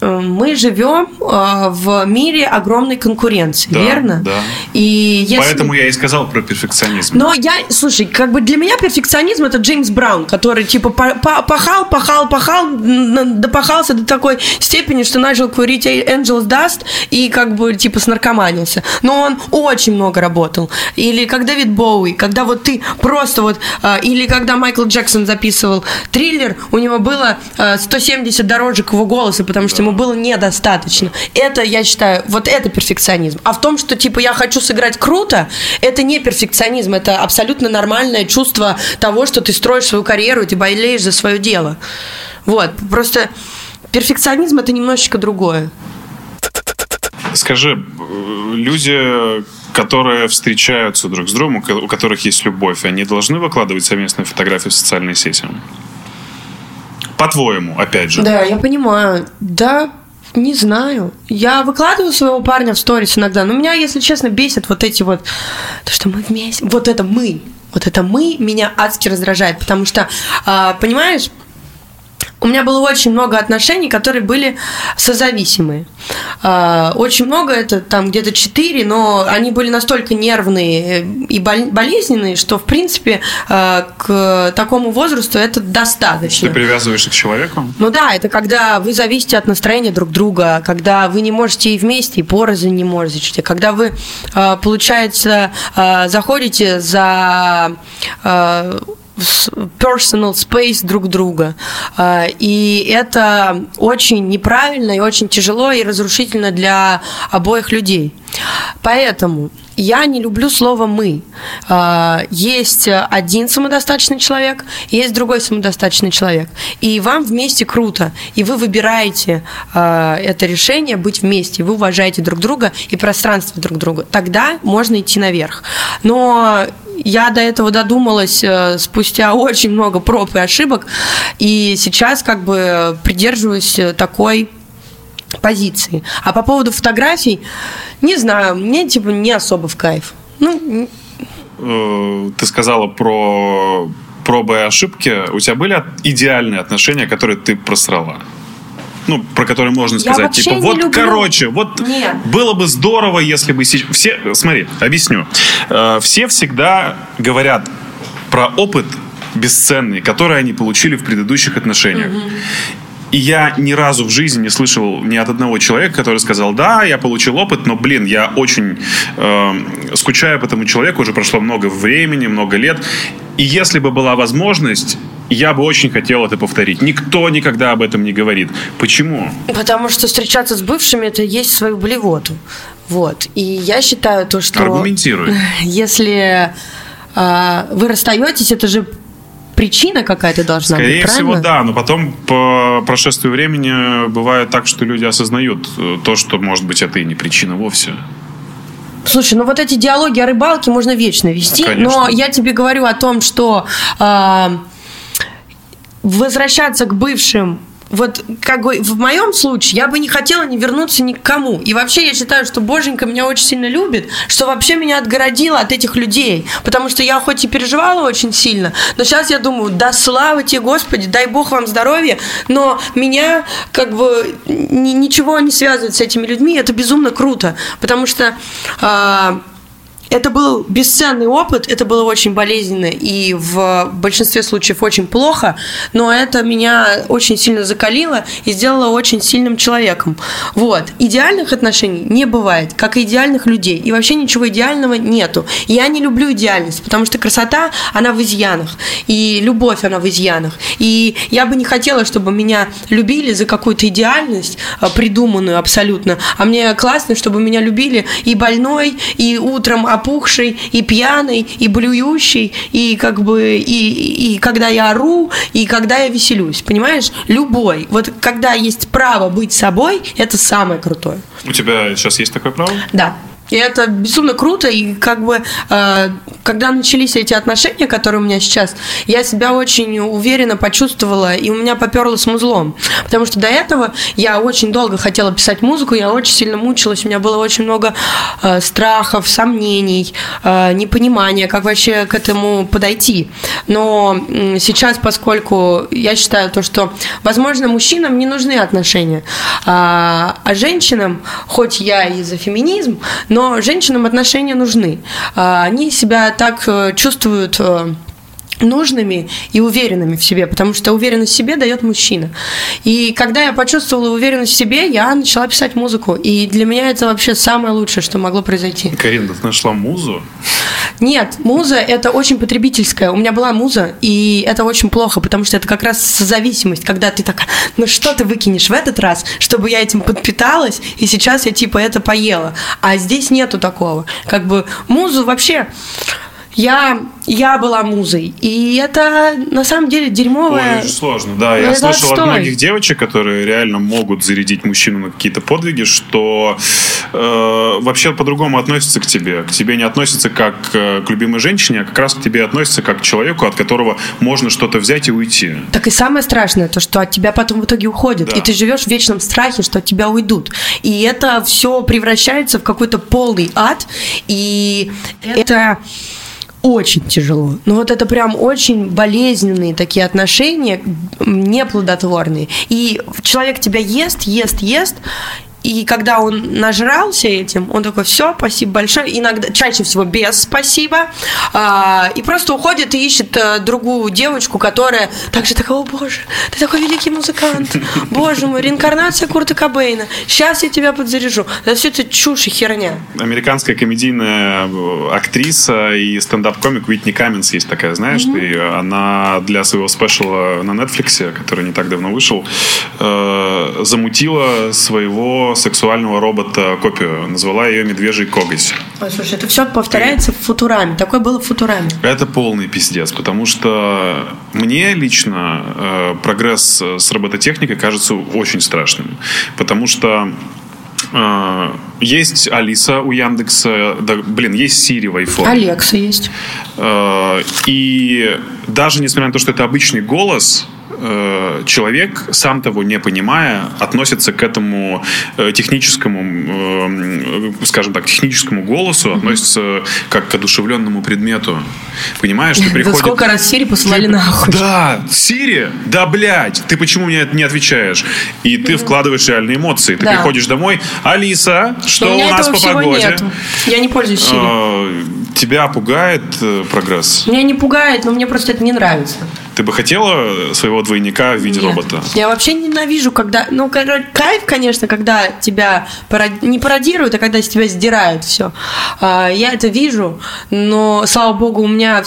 мы живем э, в мире огромной конкуренции, да, верно? Да. И если... Поэтому я и сказал про перфекционизм. Но я, слушай, как бы для меня перфекционизм это Джеймс Браун, который типа пахал, пахал, пахал, допахался до такой степени, что начал курить Angels Dust и как бы типа снаркоманился. Но он очень много работал. Или как Дэвид Боуи, когда вот ты просто вот, э, или когда Майкл Джексон записывал триллер, у него было 170 дорожек его голоса, потому что ему было недостаточно. Это, я считаю, вот это перфекционизм. А в том, что, типа, я хочу сыграть круто, это не перфекционизм, это абсолютно нормальное чувство того, что ты строишь свою карьеру, ты болеешь за свое дело. Вот, просто перфекционизм это немножечко другое. Скажи, люди, которые встречаются друг с другом, у которых есть любовь, они должны выкладывать совместные фотографии в социальные сети? По-твоему, опять же. Да, я понимаю. Да, не знаю. Я выкладываю своего парня в сторис иногда, но меня, если честно, бесит вот эти вот... То, что мы вместе... Вот это мы. Вот это мы меня адски раздражает, потому что, а, понимаешь, у меня было очень много отношений, которые были созависимые. А, очень много, это там где-то четыре, но они были настолько нервные и болезненные, что, в принципе, а, к такому возрасту это достаточно. Ты привязываешься к человеку? Ну да, это когда вы зависите от настроения друг друга, когда вы не можете и вместе, и порознь не можете, когда вы, а, получается, заходите за personal space друг друга. А, и это очень неправильно и очень тяжело и разрушительно для обоих людей. Поэтому я не люблю слово «мы». А, есть один самодостаточный человек, есть другой самодостаточный человек. И вам вместе круто. И вы выбираете а, это решение быть вместе. Вы уважаете друг друга и пространство друг друга. Тогда можно идти наверх. Но я до этого додумалась э, спустя очень много проб и ошибок, и сейчас как бы придерживаюсь такой позиции. А по поводу фотографий, не знаю, мне типа не особо в кайф. Ну, э, ты сказала про пробы и ошибки. У тебя были идеальные отношения, которые ты просрала? ну, про который можно сказать, типа, вот, люблю. короче, вот Нет. было бы здорово, если бы все, смотри, объясню, э, все всегда говорят про опыт бесценный, который они получили в предыдущих отношениях. Угу. И я ни разу в жизни не слышал ни от одного человека, который сказал, да, я получил опыт, но, блин, я очень э, скучаю по этому человеку, уже прошло много времени, много лет. И если бы была возможность, я бы очень хотел это повторить. Никто никогда об этом не говорит. Почему? Потому что встречаться с бывшими это есть свою блевоту. Вот. И я считаю то, что... Аргументируй. Если э, вы расстаетесь, это же причина какая-то должна Скорее быть, всего, правильно? да. Но потом, по прошествию времени, бывает так, что люди осознают э, то, что, может быть, это и не причина вовсе. Слушай, ну вот эти диалоги о рыбалке можно вечно вести, Конечно. но я тебе говорю о том, что э, возвращаться к бывшим вот как бы в моем случае я бы не хотела не вернуться ни к кому. И вообще я считаю, что Боженька меня очень сильно любит, что вообще меня отгородило от этих людей. Потому что я хоть и переживала очень сильно, но сейчас я думаю, да слава тебе, Господи, дай Бог вам здоровья, но меня как бы ни- ничего не связывает с этими людьми, это безумно круто. Потому что а, это был бесценный опыт, это было очень болезненно и в большинстве случаев очень плохо, но это меня очень сильно закалило и сделало очень сильным человеком. Вот. Идеальных отношений не бывает, как и идеальных людей. И вообще ничего идеального нету. Я не люблю идеальность, потому что красота, она в изъянах. И любовь, она в изъянах. И я бы не хотела, чтобы меня любили за какую-то идеальность, а, придуманную абсолютно. А мне классно, чтобы меня любили и больной, и утром опухший, и пьяный, и блюющий, и как бы и, и когда я ору, и когда я веселюсь. Понимаешь? Любой. Вот когда есть право быть собой, это самое крутое. У тебя сейчас есть такое право? Да. И это безумно круто, и как бы, э, когда начались эти отношения, которые у меня сейчас, я себя очень уверенно почувствовала, и у меня поперло с музлом. Потому что до этого я очень долго хотела писать музыку, я очень сильно мучилась, у меня было очень много э, страхов, сомнений, э, непонимания, как вообще к этому подойти. Но м, сейчас, поскольку я считаю то, что, возможно, мужчинам не нужны отношения, а, а женщинам, хоть я и за феминизм, но женщинам отношения нужны. А, Они себя так э, чувствуют э, нужными и уверенными в себе, потому что уверенность в себе дает мужчина. И когда я почувствовала уверенность в себе, я начала писать музыку. И для меня это вообще самое лучшее, что могло произойти. Карин, ты нашла музу? Нет, муза это очень потребительская. У меня была муза, и это очень плохо, потому что это как раз зависимость, когда ты такая, ну что ты выкинешь в этот раз, чтобы я этим подпиталась, и сейчас я типа это поела. А здесь нету такого. Как бы музу вообще я, я была музой. И это на самом деле Ой, дерьмовое. очень сложно. Да, Ну, я это слышал от многих девочек, которые реально могут зарядить мужчину на какие-то подвиги, что э, вообще по-другому относятся к тебе. К тебе не относятся как э, к любимой женщине, а как раз к тебе относятся как к человеку, от которого можно что-то взять и уйти. Так и самое страшное, то, что от тебя потом в итоге уходят. Да. И ты живешь в вечном страхе, что от тебя уйдут. И это все превращается в какой-то полный ад. И это очень тяжело. Ну вот это прям очень болезненные такие отношения, неплодотворные. И человек тебя ест, ест, ест, и когда он нажрался этим, он такой, все, спасибо большое. Иногда, чаще всего без спасибо. А, и просто уходит и ищет а, другую девочку, которая также такая, о боже, ты такой великий музыкант. Боже мой, реинкарнация Курта Кобейна. Сейчас я тебя подзаряжу. Это все это чушь и херня. Американская комедийная э, актриса и стендап-комик Уитни Каменс есть такая, знаешь, ты, она для своего спешала на Netflix, который не так давно вышел, э, замутила своего сексуального робота копию, назвала ее «Медвежий коготь». Ой, слушай, это все повторяется в Футураме. Такое было в Футураме. Это полный пиздец, потому что мне лично э, прогресс с робототехникой кажется очень страшным. Потому что э, есть Алиса у Яндекса, да, блин, есть Сири в айфоне. Алекса есть. Э, И даже несмотря на то, что это обычный голос, э, человек, сам того не понимая, относится к этому э, техническому, э, скажем так, техническому голосу, относится как к одушевленному предмету. Понимаешь, ты Да приходит... сколько раз Сири посылали нахуй. Да, Сири, да, блядь, ты почему мне не отвечаешь? И ты вкладываешь реальные эмоции. Ты Да. приходишь домой, Алиса, Но что у нас по погоде? нету. Я не пользуюсь Сири. Э, Тебя пугает э, прогресс? Меня не пугает, но мне просто это не нравится. Ты бы хотела своего двойника в виде Нет. робота? Я вообще ненавижу, когда... Ну, кайф, конечно, когда тебя парод- не пародируют, а когда с тебя сдирают все. Я это вижу, но, слава богу, у меня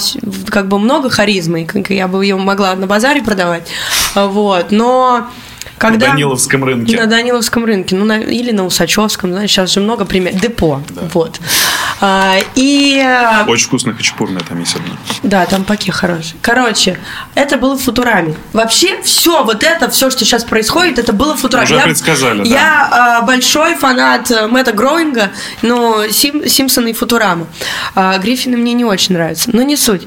как бы много харизмы, я бы ее могла на базаре продавать. А, Вот, но... Когда... На Даниловском рынке. На Даниловском рынке, ну, на- или на Усачевском, знаешь, сейчас же много примеров. Депо, вот. А, и... э, Очень вкусный хачапурный там есть одно. да, там паки хороший. Короче, это было в Футураме. Вообще, все вот это, все, что сейчас происходит, это было в Футураме. Уже предсказали, да. Я э, большой фанат э, Мэтта Гроинга, но Сим, Симпсона и Футурама. А, Гриффины мне не очень нравятся, но не суть.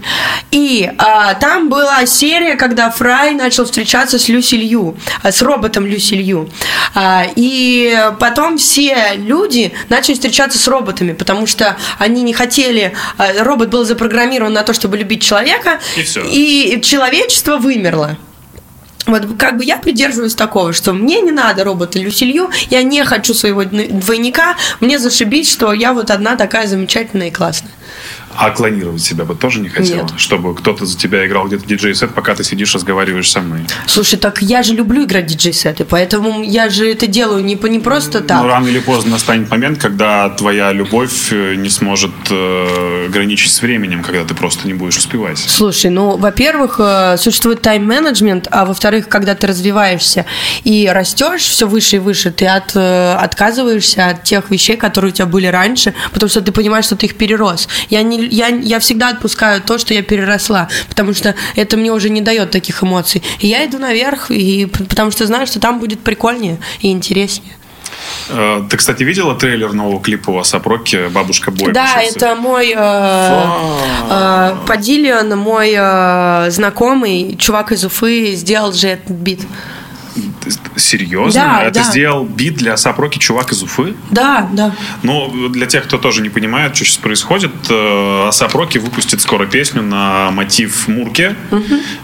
И а, там была серия, когда Фрай начал встречаться с Люси Лью, а, с роботом Люси Лью. А, и потом все люди начали встречаться с роботами, потому что они не хотели... а, Робот был запрограммирован на то, чтобы любить человека, И всё. и человечество вымерло. Вот как бы я придерживаюсь такого, что мне не надо робота Люсилью, я не хочу своего двойника, мне зашибись, что я вот одна такая замечательная и классная. А клонировать себя бы тоже не хотела? Нет. Чтобы кто-то за тебя играл где-то диджей-сет, пока ты сидишь, разговариваешь со мной. Слушай, так я же люблю играть диджей-сеты, поэтому я же это делаю не, не просто так. Но рано или поздно настанет момент, когда твоя любовь э, не сможет э, граничить с временем, когда ты просто не будешь успевать. Слушай, ну, во-первых, э, существует тайм-менеджмент, а во-вторых, когда ты развиваешься и растешь все выше и выше, ты от, э, отказываешься от тех вещей, которые у тебя были раньше, потому что ты понимаешь, что ты их перерос. Я, не, я, я всегда отпускаю то, что я переросла, потому что это мне уже не дает таких эмоций. И я иду наверх, и, потому что знаю, что там будет прикольнее и интереснее. Э, Ты, кстати, видела трейлер нового клипа у Асап Роки «Бабушка Бой»? Да, это мой э, э, Падильон, мой э, знакомый, чувак из Уфы, сделал же этот бит. Серьезно? Да, Это да. сделал бит для Асап Роки чувак из Уфы? Да, да. Ну, для тех, кто тоже не понимает, что сейчас происходит, э, Асап Роки выпустит скоро песню на мотив Мурке.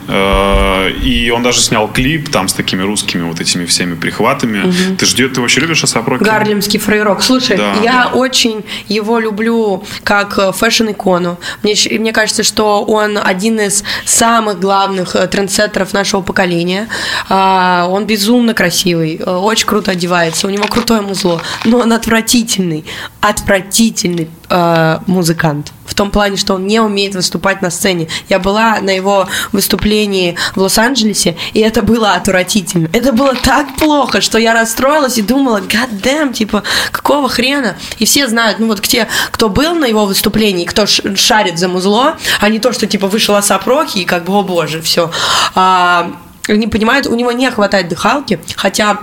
Э, И он даже снял клип там с такими русскими вот этими всеми прихватами. Ты ждешь, ты вообще любишь Асап Роки? Гарлемский фрейрок. Слушай, Да, я да. очень его люблю как э, fashion-икону. Мне, мне кажется, что он один из самых главных трендсеттеров нашего поколения. А, Он безумно красивый, э, очень круто одевается, у него крутое музло, но он отвратительный, отвратительный э, музыкант. В том плане, что он не умеет выступать на сцене. Я была на его выступлении в Лос-Анджелесе, и это было отвратительно. Это было так плохо, что я расстроилась и думала, god damn, типа, какого хрена? И все знают, ну вот те, кто был на его выступлении, кто шарит за музло, а не то, что типа вышел Асап Роки и как бы, о боже, все. Они понимают, у него не хватает дыхалки, хотя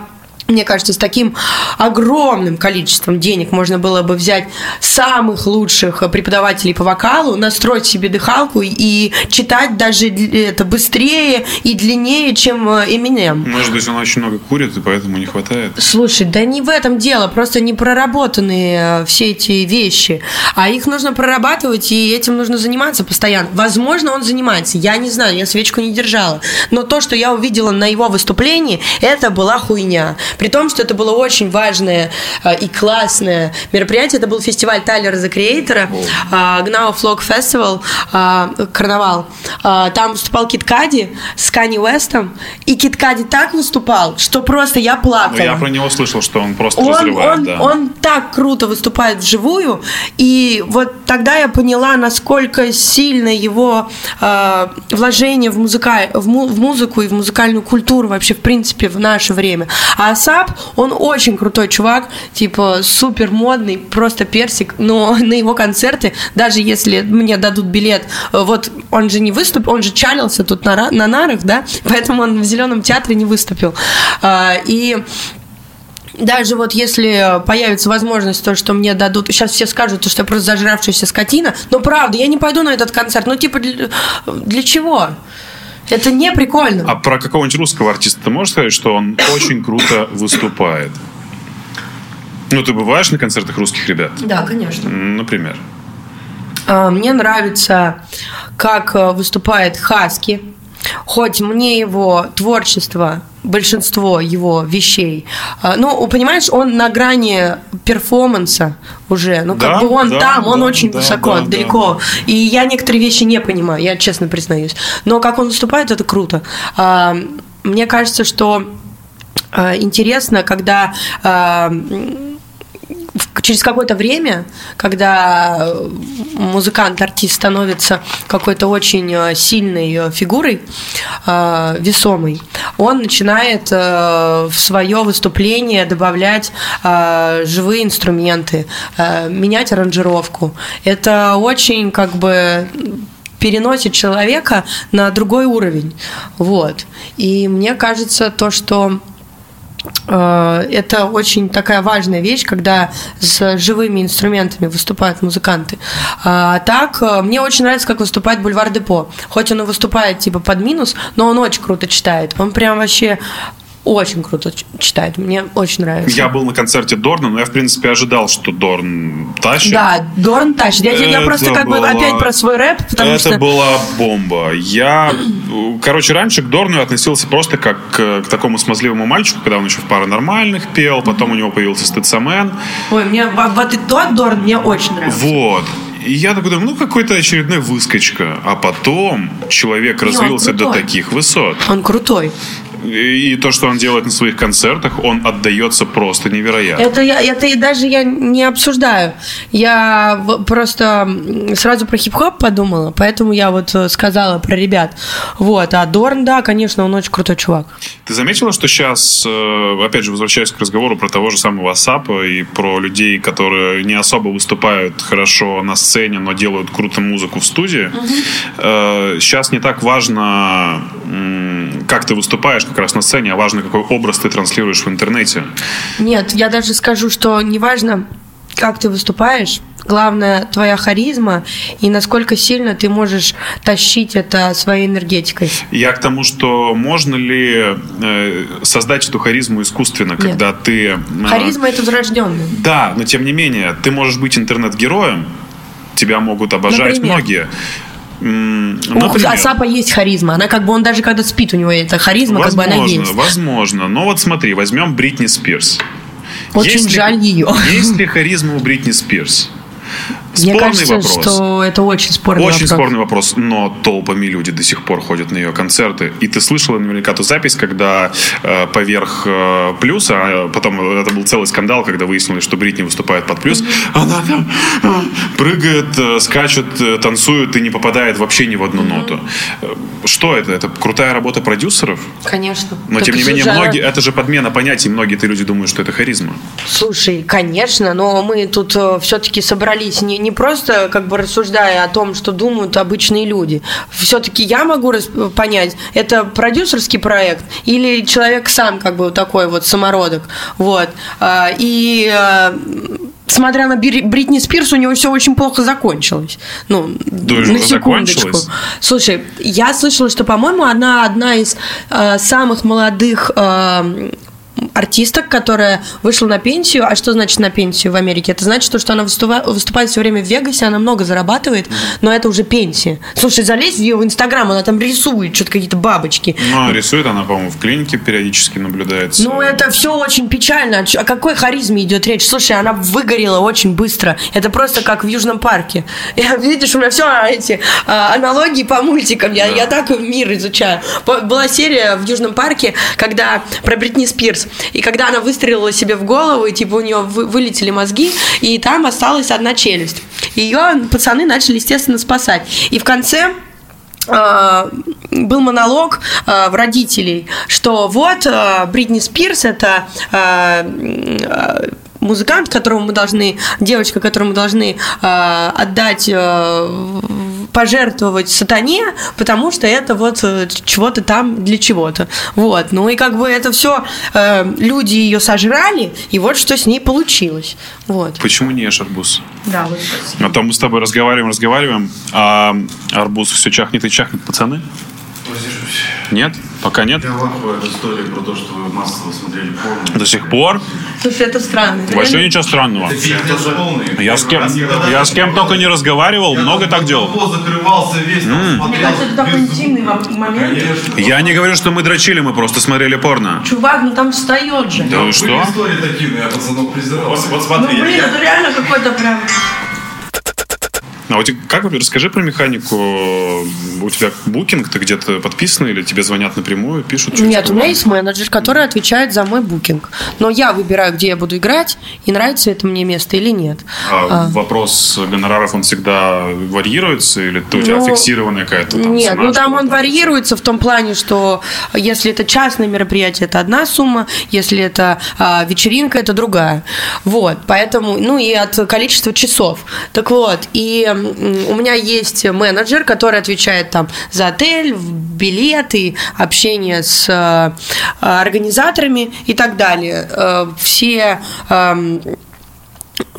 мне кажется, с таким огромным количеством денег можно было бы взять самых лучших преподавателей по вокалу, настроить себе дыхалку и читать даже это быстрее и длиннее, чем э, Eminem. Может быть, он очень много курит, и поэтому не хватает. Слушай, да не в этом дело, просто не проработаны э, все эти вещи, а их нужно прорабатывать, и этим нужно заниматься постоянно. Возможно, он занимается, я не знаю, я свечку не держала, но то, что я увидела на его выступлении, это была хуйня. При том, что это было очень важное э, и классное мероприятие, это был фестиваль Тайлера за Креатора, Гнау Флог Фестивал, э, карнавал. А, Там выступал Кит Кади с Канни Уэстом, и Кит Кади так выступал, что просто я плакала. Но я про него слышал, что он просто Он, разрывает, он, да. он так круто выступает вживую, и вот тогда я поняла, насколько сильно его э, вложение в, музыка, в, му- в музыку и в музыкальную культуру вообще, в принципе, в наше время. А Асап, он очень крутой чувак, типа супер модный, просто персик, но на его концерты, даже если мне дадут билет, э, вот он же не выступил, он же чалился тут на, на нарах, да, поэтому он в Зеленом театре не выступил. А, и даже вот если появится возможность, то, что мне дадут, сейчас все скажут, что я просто зажравшаяся скотина, но правда, я не пойду на этот концерт, ну типа для, для чего? Это не прикольно. А про какого-нибудь русского артиста ты можешь сказать, что он очень круто выступает? Ну, ты бываешь на концертах русских ребят? Да, конечно. Например. А, Мне нравится, как э, выступает Хаски. Хоть мне его творчество большинство его вещей. А, Ну, понимаешь, он на грани перформанса уже. Ну, как Да, бы он да, там, он да, очень да, высоко, да, да, далеко. И я некоторые вещи не понимаю, я честно признаюсь. Но как он выступает, это круто. А, Мне кажется, что а, интересно, когда через какое-то время, когда э, музыкант, артист становится какой-то очень э, сильной э, фигурой, весомой, он начинает в свое выступление добавлять живые инструменты, менять аранжировку. Это очень как бы переносит человека на другой уровень. Вот. И мне кажется, то, что это очень такая важная вещь, когда с живыми инструментами выступают музыканты. А так, э, мне очень нравится, как выступает Бульвар Депо. Хоть он и выступает типа под минус, но он очень круто читает. Он прям вообще очень круто читает. Мне очень нравится. Я был на концерте Дорна, но я, в принципе, ожидал, что Дорн тащит. Да, Дорн тащит. Я, я Это просто как бы была- опять про свой рэп, потому это что... была бомба. Я, короче, раньше к Дорну относился просто как к, к такому смазливому мальчику, когда он еще в паранормальных пел, потом у него появился Стыцамен. Ой, мне вот и тот Дорн мне очень нравится. Вот. И я такой думаю, ну какой-то очередной выскочка. А потом человек он развился до таких высот. Он крутой. И то, что он делает на своих концертах, он отдается просто невероятно. Это, я, это даже я не обсуждаю. Я просто сразу про хип-хоп подумала, поэтому я вот э, сказала про ребят. Вот. А Дорн, да, конечно, он очень крутой чувак. Ты заметила, что сейчас, э, опять же, возвращаясь к разговору про того же самого Асапа и про людей, которые не особо выступают хорошо на сцене, но делают круто музыку в студии, э, сейчас не так важно, как ты выступаешь как раз на сцене, а важно, какой образ ты транслируешь в интернете. Нет, я даже скажу, что неважно, как ты выступаешь, главное твоя харизма и насколько сильно ты можешь тащить это своей энергетикой. Я к тому, что можно ли э, создать эту харизму искусственно, когда ты... э, Харизма это врожденная. Да, но тем не менее, ты можешь быть интернет-героем, тебя могут обожать Например? многие. М, У например, Асапа есть харизма. Она как бы, он даже когда спит, у него эта харизма, как бы она возможно, есть. возможно. Но вот смотри, возьмем Бритни Спирс. Очень Есть ли- жаль ее. Есть ли харизма у Бритни Спирс? Мне Спорный кажется, вопрос. что это очень спорный Очень вопрос. спорный вопрос, но толпами люди до сих пор ходят на ее концерты. И ты слышала наверняка ту запись, когда э, поверх э, плюса, а потом это был целый скандал, когда выяснилось, что Бритни выступает под плюс, она там э, прыгает, э, скачет, э, танцует и не попадает вообще ни в одну ноту. Э, Что это? Это крутая работа продюсеров? Конечно. Но Так тем не менее, же- многие, это же подмена понятий, многие-то люди думают, что это харизма. Слушай, конечно, но мы тут все-таки собрались не, не просто как бы рассуждая о том, что думают обычные люди. Все-таки я могу понять, это продюсерский проект или человек сам как бы такой вот самородок. Вот. А, И а, смотря на Бри- Бритни Спирс, у него все очень плохо закончилось. Ну, Думаешь, на секундочку. Слушай, я слышала, что, по-моему, она одна из э, самых молодых э, артисток, которая вышла на пенсию. А что значит на пенсию в Америке? Это значит, то, что она выступа- выступает все время в Вегасе, она много зарабатывает, но это уже пенсия. Слушай, залезь в ее в Инстаграм, она там рисует что-то какие-то бабочки. Ну, а рисует она, по-моему, в клинике периодически наблюдается. Ну, это все очень печально. О какой харизме идет речь? Слушай, она выгорела очень быстро. Это просто как в Южном парке. Я, видишь, у меня все эти а, аналогии по мультикам. Я, я так мир изучаю. Была серия в Южном парке, когда про Бритни Спирс. И когда она выстрелила себе в голову, и типа у нее вы- вылетели мозги, и там осталась одна челюсть. Ее пацаны начали, естественно, спасать. И в конце э, был монолог э, в родителей, что вот э, Бритни Спирс это музыкант, которому мы должны, девочка, которому мы должны отдать, пожертвовать сатане, потому что это вот э, чего-то там для чего-то. Вот. Ну и как бы это все люди ее сожрали, и вот что с ней получилось. Вот. Почему не ешь арбуз? Да, вот. А то мы с тобой разговариваем, разговариваем, а арбуз все чахнет и чахнет, пацаны? Нет? Пока нет? Я лахаю от истории про то, что вы массово смотрели порно. До сих пор? Слушай, это странно. Вообще ничего странного. Это же полный. Я с кем, я с кем только не разговаривал, много так делал. Мне кажется, это такой интимный мо- момент. Конечно. Я не говорю, что мы дрочили, мы просто смотрели порно. Чувак, ну там встает же. Да вы Были что? истории такие, но я пацанов презирал. Вот, Ну, смотри, блин, это реально какой-то прям... А вот как, расскажи про механику. У тебя букинг, ты где-то подписан или тебе звонят напрямую, пишут? Нет, у меня есть менеджер, который отвечает за мой букинг. Но я выбираю, где я буду играть, и нравится это мне место или нет. А А. вопрос гонораров, он всегда варьируется или ты, у тебя Ну, фиксированная какая-то там Нет, цена, ну там он варьируется в том плане, что если это частное мероприятие, это одна сумма, если это а, вечеринка, это другая. Вот, поэтому, ну и от количества часов. Так вот, и у меня есть менеджер, который отвечает там за отель, билеты, общение с а, организаторами и так далее. Э, Все ам,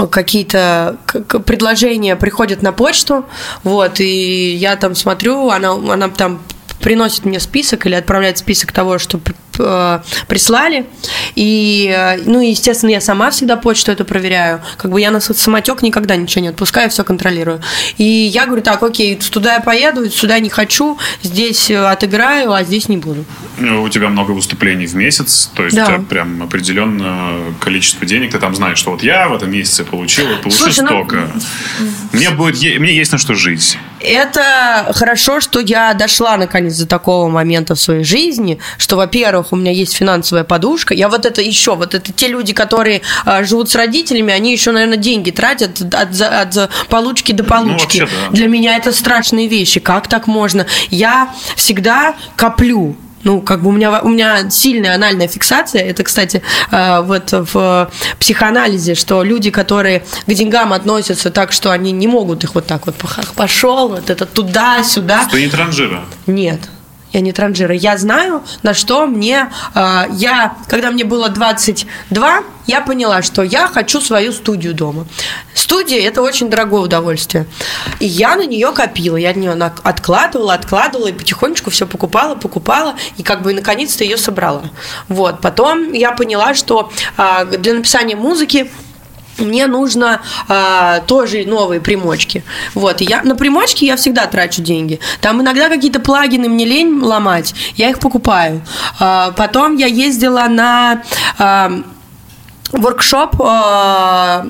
какие-то предложения приходят на почту, вот, и я там смотрю, она, она там приносит мне список или отправляет список того, что э, прислали. И, э, ну, естественно, я сама всегда почту эту проверяю. Как бы я на самотек никогда ничего не отпускаю, все контролирую. И я говорю, так, окей, туда я поеду, сюда не хочу, здесь э, отыграю, а здесь не буду. Ну, У тебя много выступлений в месяц, то есть Да. у тебя прям определенное количество денег, ты там знаешь, что вот я в этом месяце получил, получу Слушай, ну- столько. Мне будет, мне есть на что жить. Это хорошо, что я дошла наконец до такого момента в своей жизни, что, во-первых, у меня есть финансовая подушка. Я вот это еще, вот это те люди, которые а, живут с родителями, они еще, наверное, деньги тратят от, от за получки до получки. вообще, да. Для меня это страшные вещи. Как так можно? Я всегда коплю. Ну, как бы у меня, у меня сильная анальная фиксация. Это, кстати, э, вот в психоанализе, что люди, которые к деньгам относятся так, что они не могут их вот так вот пошел, вот это туда-сюда. Ты не транжира. Нет. Я не транжира. Я знаю, на что мне... э, я, когда мне было 22, я поняла, что я хочу свою студию дома. Студия – это очень дорогое удовольствие. И я на нее копила. Я от нее на- откладывала, откладывала, и потихонечку все покупала, покупала, и как бы наконец-то ее собрала. Вот. Потом я поняла, что э, для написания музыки мне нужно а, тоже новые примочки. Вот, я на примочки я всегда трачу деньги. Там иногда какие-то плагины мне лень ломать, я их покупаю. А, потом я ездила на а, воркшоп а,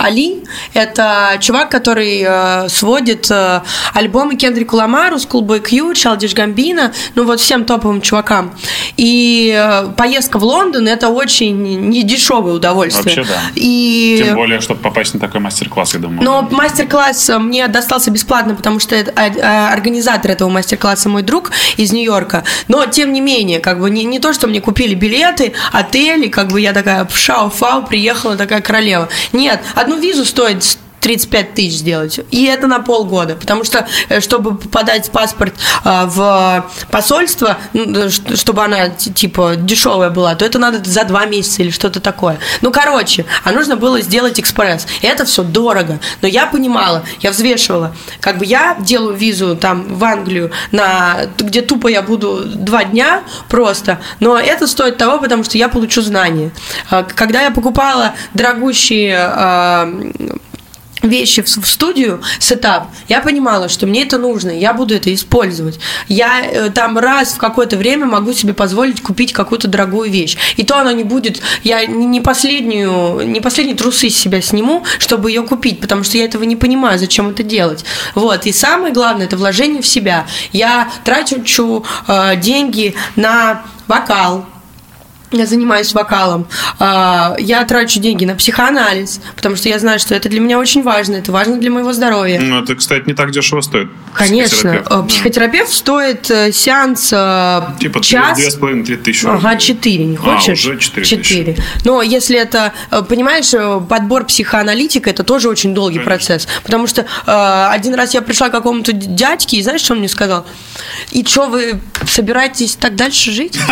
Али – это чувак, который э, сводит э, альбомы Кендрику Ламару, Schoolboy Q, Childish Gambino, ну вот всем топовым чувакам. И э, поездка в Лондон – это очень недешевое удовольствие. Вообще, да. И... Тем более, чтобы попасть на такой мастер-класс, я думаю. Но мастер-класс э, мне достался бесплатно, потому что это, э, организатор этого мастер-класса мой друг из Нью-Йорка. Но, тем не менее, как бы не, не то, что мне купили билеты, отели, как бы я такая шау-фау, приехала такая королева. Нет, одну визу стоит 35 тысяч сделать. И это на полгода. Потому что, э, чтобы подать паспорт э, в посольство, ну, чтобы она, типа, дешевая была, то это надо за два месяца или что-то такое. Ну, короче, а нужно было сделать экспресс. И это все дорого. Но я понимала, я взвешивала. Как бы я делаю визу там в Англию, на, где тупо я буду два дня просто, но это стоит того, потому что я получу знания. Э, Когда я покупала дорогущие э, вещи в, студию, сетап, я понимала, что мне это нужно, я буду это использовать. Я э, там раз в какое-то время могу себе позволить купить какую-то дорогую вещь. И то оно не будет, я не последнюю, не последние трусы с себя сниму, чтобы ее купить, потому что я этого не понимаю, зачем это делать. Вот. И самое главное, это вложение в себя. Я трачу э, деньги на вокал, я занимаюсь вокалом, А, я трачу деньги на психоанализ, потому что я знаю, что это для меня очень важно, это важно для моего здоровья. Ну, это, кстати, не так дешево стоит. Конечно, психотерапевт. э, психотерапевт стоит э, сеанс э, Типа час. половиной, три тысячи Ага, рублей. четыре, не А, хочешь? уже четыре тысячи. Четыре. Но если это, понимаешь, подбор психоаналитика, это тоже очень долгий Конечно. процесс. Потому что один раз я пришла к какому-то дядьке, и знаешь, что он мне сказал? И что, вы собираетесь так дальше жить?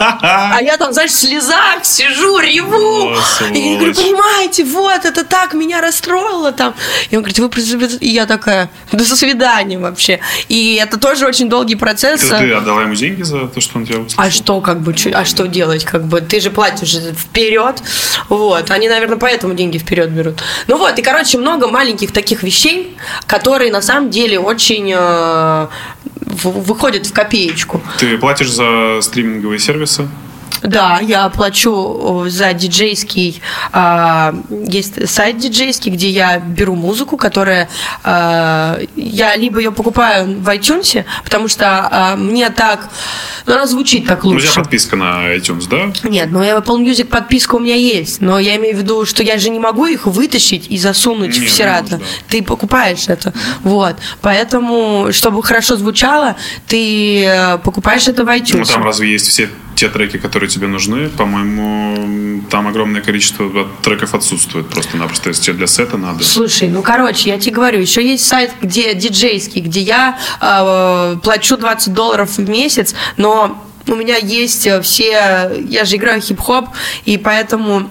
А я там, знаешь, в слезах сижу, реву. И я говорю, понимаете, вот, это так меня расстроило там. И он говорит, вы... И я такая, до свидания вообще. И это тоже очень долгий процесс. Ты, отдала ему деньги за то, что он тебя? А что, как бы, а что делать, как бы, ты же платишь вперед, вот, они, наверное, поэтому деньги вперед берут. Ну вот, и, короче, много маленьких таких вещей, которые, на самом деле, очень в- выходят в копеечку. Ты платишь за стриминговые сервисы? Да, я плачу за диджейский, а, есть сайт диджейский, где я беру музыку, которая, а, я либо ее покупаю в iTunes, потому что а, мне так, ну, она звучит так У тебя лучше. подписка на iTunes, да? Нет, ну Apple Music подписка у меня есть, но я имею в виду, что я же не могу их вытащить и засунуть Не, в не Сирата. да. Ты покупаешь это, вот. Поэтому, чтобы хорошо звучало, ты э, покупаешь это в iTunes. Ну, там разве есть все те треки, которые тебе нужны? По-моему, там огромное количество треков отсутствует просто-напросто, если тебе для сета надо. Слушай, ну короче, я тебе говорю, еще есть сайт, где диджейский, где я э, плачу 20 долларов в месяц, но у меня есть э, все, я же играю хип-хоп, и поэтому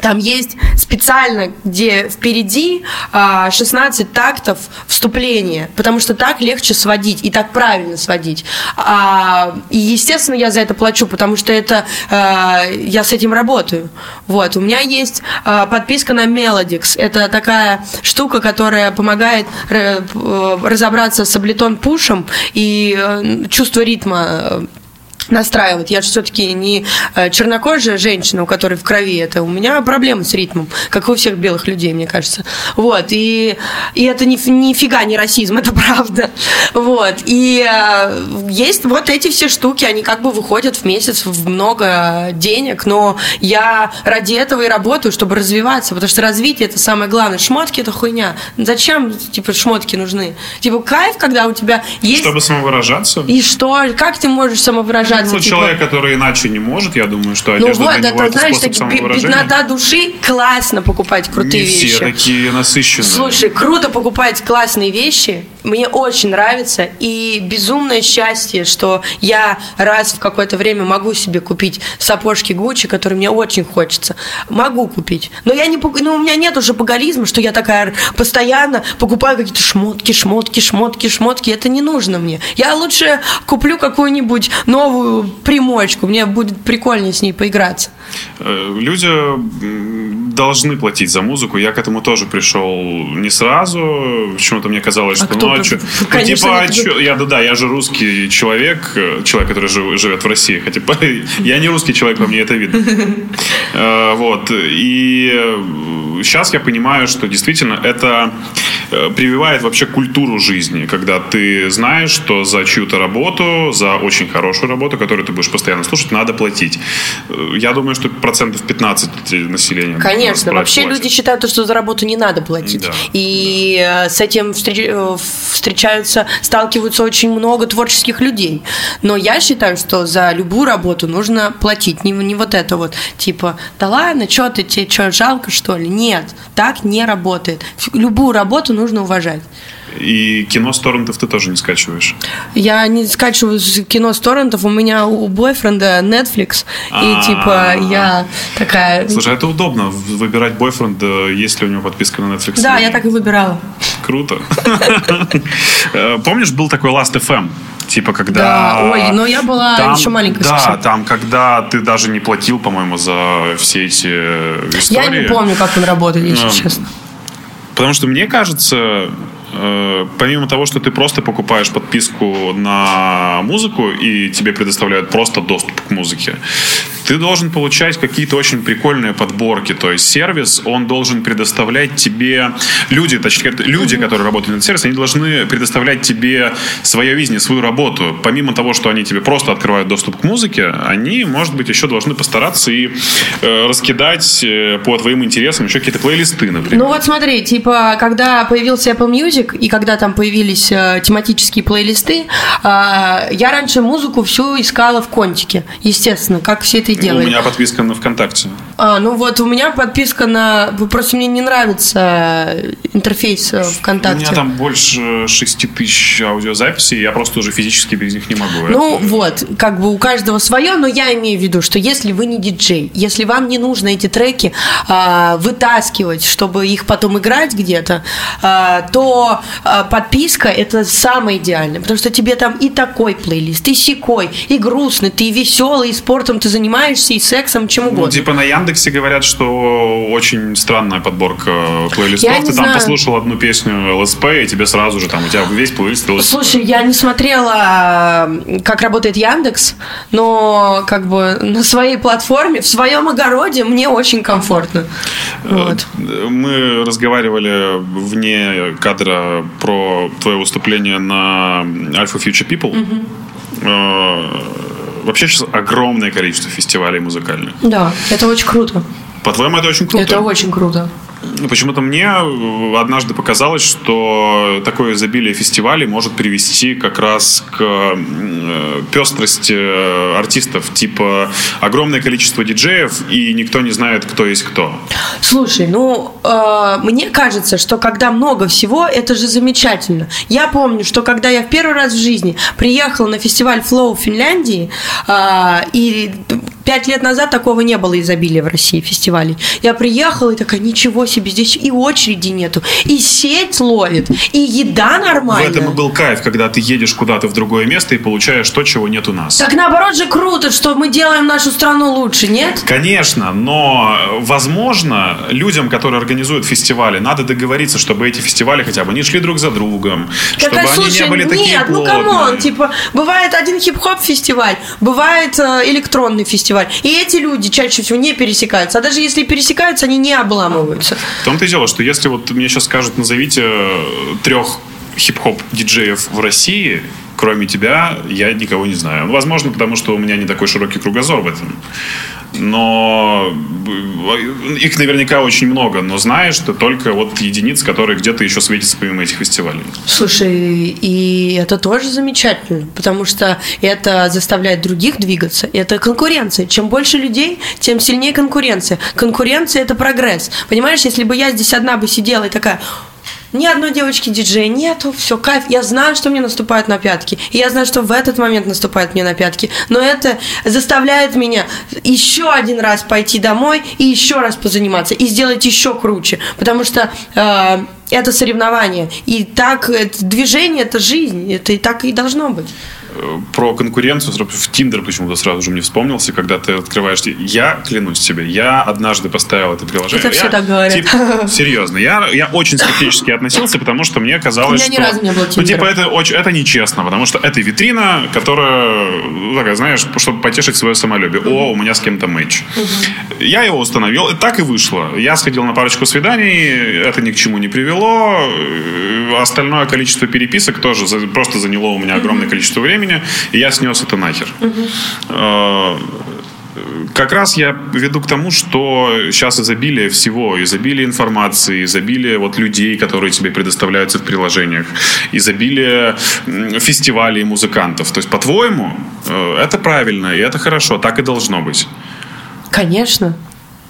там есть специально, где впереди а, 16 тактов вступления, потому что так легче сводить и так правильно сводить. А, и, естественно, я за это плачу, потому что это а, я с этим работаю. Вот. У меня есть а, подписка на Melodix. Это такая штука, которая помогает э, э, разобраться с аблетон-пушем и э, чувство ритма настраивать. Я же все-таки не э, чернокожая женщина, у которой в крови это. У меня проблемы с ритмом, как и у всех белых людей, мне кажется. Вот. И, и это ни, нифига не расизм, это правда. Вот. И э, есть вот эти все штуки, они как бы выходят в месяц в много денег, но я ради этого и работаю, чтобы развиваться, потому что развитие это самое главное. Шмотки это хуйня. Зачем, типа, шмотки нужны? Типа, кайф, когда у тебя есть... Чтобы самовыражаться? И что? Как ты можешь самовыражаться? Ну, Типа, человек, который иначе не может, я думаю, что ну одежда вот, для него это, знаешь, способ так, бе- самовыражения. беднота души, классно покупать крутые не вещи. все такие насыщенные. Слушай, круто покупать классные вещи. Мне очень нравится. И безумное счастье, что я раз в какое-то время могу себе купить сапожки Гуччи, которые мне очень хочется. Могу купить. Но я не ну, у меня нет уже поголизма, что я такая постоянно покупаю какие-то шмотки, шмотки, шмотки, шмотки. Это не нужно мне. Я лучше куплю какую-нибудь новую примочку. Мне будет прикольнее с ней поиграться. Э, Люди должны платить за музыку. Я к этому тоже пришел не сразу. Почему-то мне казалось, А что кто ну, а бы- ну, конечно, типа, чё- я да, да, я же русский человек, э, человек, который жив- живет в России. Хотя типа, я не русский человек, по мне это видно. Э, Вот. И сейчас я понимаю, что действительно это прививает вообще культуру жизни, когда ты знаешь, что за чью-то работу, за очень хорошую работу, которую ты будешь постоянно слушать, надо платить. Э, Я думаю, что процентов 15 населения. Конечно, платят. вообще люди считают, что за работу не надо платить. Да, и э, с этим встреч- э, встречаются, сталкиваются очень много творческих людей. Но я считаю, что за любую работу нужно платить. Не, не вот это вот, типа, да ладно, что ты, тебе что, жалко, что ли? Нет, так не работает. Любую работу нужно уважать. И кино с торрентов ты тоже не скачиваешь. Я не скачиваю кино с торрентов, у меня у бойфренда Netflix, и А. типа я такая... Слушай, это удобно выбирать бойфренда, если у него подписка на Netflix. Да, я так и выбирала. Круто. Э, Помнишь, был такой Last FM? Типа, когда... Да, ой, но я была еще маленькая Да, совсем. там, когда ты даже не платил, по-моему, за все эти э, Я истории. не помню, как он работает, если Ну, честно. Потому что мне кажется, помимо того, что ты просто покупаешь подписку на музыку и тебе предоставляют просто доступ к музыке, ты должен получать какие-то очень прикольные подборки. То есть сервис, он должен предоставлять тебе... Люди, точнее, люди, которые работают на сервисе, они должны предоставлять тебе свое видение, свою работу. Помимо того, что они тебе просто открывают доступ к музыке, они, может быть, еще должны постараться и э, раскидать э, по твоим интересам еще какие-то плейлисты, например. Ну вот смотри, типа, когда появился Apple Music, Music, и когда там появились э, тематические плейлисты, э, я раньше музыку всю искала в контике, естественно, как все это и У делают. меня подписка на ВКонтакте. А, ну вот у меня подписка на... Просто мне не нравится интерфейс э, У ВКонтакте. меня там больше 6 тысяч аудиозаписей, я просто уже физически без них не могу. Ну Это- вот, как бы у каждого свое, но я имею в виду, что если вы не диджей, если вам не нужно эти треки а, вытаскивать, чтобы их потом играть где-то, а, то а, подписка это самое идеальное, потому что тебе там и такой плейлист, и сякой, и грустный, ты и веселый, и спортом ты занимаешься, и сексом, чем Ну, угодно. типа на Яндексе говорят, что очень странная подборка плейлистов. Я не Ты там знаю. послушал одну песню ЛСП, и тебе сразу же там у тебя весь плейлист ЛСП. Слушай, я не смотрела, как работает Яндекс, но как бы на своей платформе, в своем огороде мне очень комфортно. Вот. Мы разговаривали вне кадра про твое выступление на Alpha Future People. Э, Вообще сейчас огромное количество фестивалей музыкальных. Да, это очень круто. По-твоему, это очень круто? Это очень круто. Ну, Почему-то мне э, однажды показалось, что такое изобилие фестивалей может привести как раз к э, пестрости э, артистов. Типа огромное количество диджеев, и никто не знает, кто есть кто. Слушай, ну, э, мне кажется, что когда много всего, это же замечательно. Я помню, что когда я в первый раз в жизни приехала на фестиваль Flow в Финляндии, э, и пять лет назад такого не было изобилия в России фестивалей. Я приехала и такая, ничего себе, здесь и очереди нету, и сеть ловит, и еда В нормальная. этом и был кайф, когда ты едешь куда-то в другое место и получаешь то, чего нет у нас. Так наоборот же круто, что мы делаем нашу страну лучше, нет? Конечно, но, возможно, людям, которые организуют фестивали, надо договориться, чтобы эти фестивали хотя бы не шли друг за другом, чтобы Какая, они слушай, не были такие нет, ну come on, типа, бывает один хип-хоп фестиваль, бывает э, электронный фестиваль, и эти люди чаще всего не пересекаются, а даже если пересекаются, они не обламываются. В том-то и дело, что если вот мне сейчас скажут, назовите э, трех хип-хоп диджеев в России, кроме тебя, я никого не знаю. Ну, возможно, потому что у меня не такой широкий кругозор в этом. Но э, их наверняка очень много, но знаешь ты только вот единиц, которые где-то еще светятся помимо этих фестивалей. Слушай, и это тоже замечательно, потому что это заставляет других двигаться. Это конкуренция. Чем больше людей, тем сильнее конкуренция. Конкуренция – это прогресс. Понимаешь, если бы я здесь одна бы сидела и такая... Ни одной девочки диджея нету, все, кайф. Я знаю, что мне наступает на пятки. И я знаю, что в этот момент наступает мне на пятки. Но это заставляет меня еще один раз пойти домой и еще раз позаниматься. И сделать еще круче. Потому что э, это соревнование. И так это движение это жизнь. Это и так и должно быть. Про конкуренцию в Тиндер почему-то сразу же мне вспомнился, когда ты открываешь... Я клянусь тебе, я однажды поставил это приложение. Это все Я, так говорят. типа, серьезно, я, я очень скептически относился, потому что мне казалось, У меня ни что... разу не было Ну, типа, Тиндера. это, очень, это нечестно, потому что это витрина, которая, ну, такая, знаешь, чтобы потешить свое самолюбие. О, у меня с кем-то матч. Я его установил, и так и вышло. Я сходил на парочку свиданий, это ни к чему не привело. Э, Остальное количество переписок тоже за- просто заняло у меня огромное количество времени, и я снес это нахер. Э, как раз я веду к тому, что сейчас изобилие всего, изобилие информации, изобилие вот людей, которые тебе предоставляются в приложениях, изобилие фестивалей музыкантов. То есть, по-твоему, э, это правильно, и это хорошо, так и должно быть. Конечно.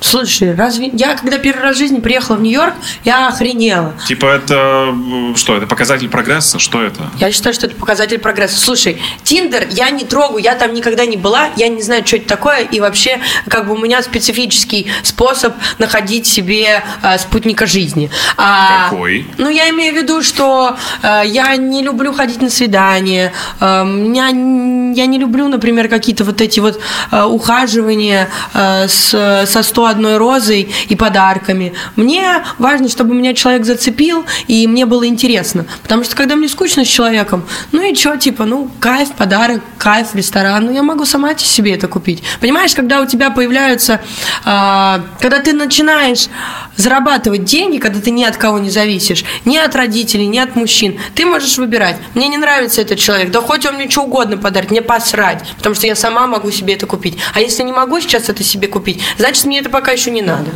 Слушай, разве я, когда первый раз в жизни приехала в Нью-Йорк, я охренела. Типа это что, это показатель прогресса? Что это? Я считаю, что это показатель прогресса. Слушай, Тиндер я не трогаю, я там никогда не была, я не знаю, что это такое, и вообще, как бы у меня специфический способ находить себе э, спутника жизни. А, Какой? Ну, я имею в виду, что э, я не люблю ходить на свидания, э, меня, н- я не люблю, например, какие-то вот эти вот э, ухаживания э, с, со 101 розой и подарками. Мне важно, чтобы меня человек зацепил, и мне было интересно. Потому что когда мне скучно с человеком, ну и что, типа, ну, кайф, подарок, кайф, ресторан, ну, я могу сама себе это купить. Понимаешь, когда у тебя появляются, а, когда ты начинаешь зарабатывать деньги, когда ты ни от кого не зависишь, ни от родителей, ни от мужчин, ты можешь выбирать. Мне не нравится этот человек, да хоть он мне что угодно подарит, мне посрать, потому что я сама могу себе это купить. А если не могу сейчас это себе купить, значит, мне это пока еще не надо.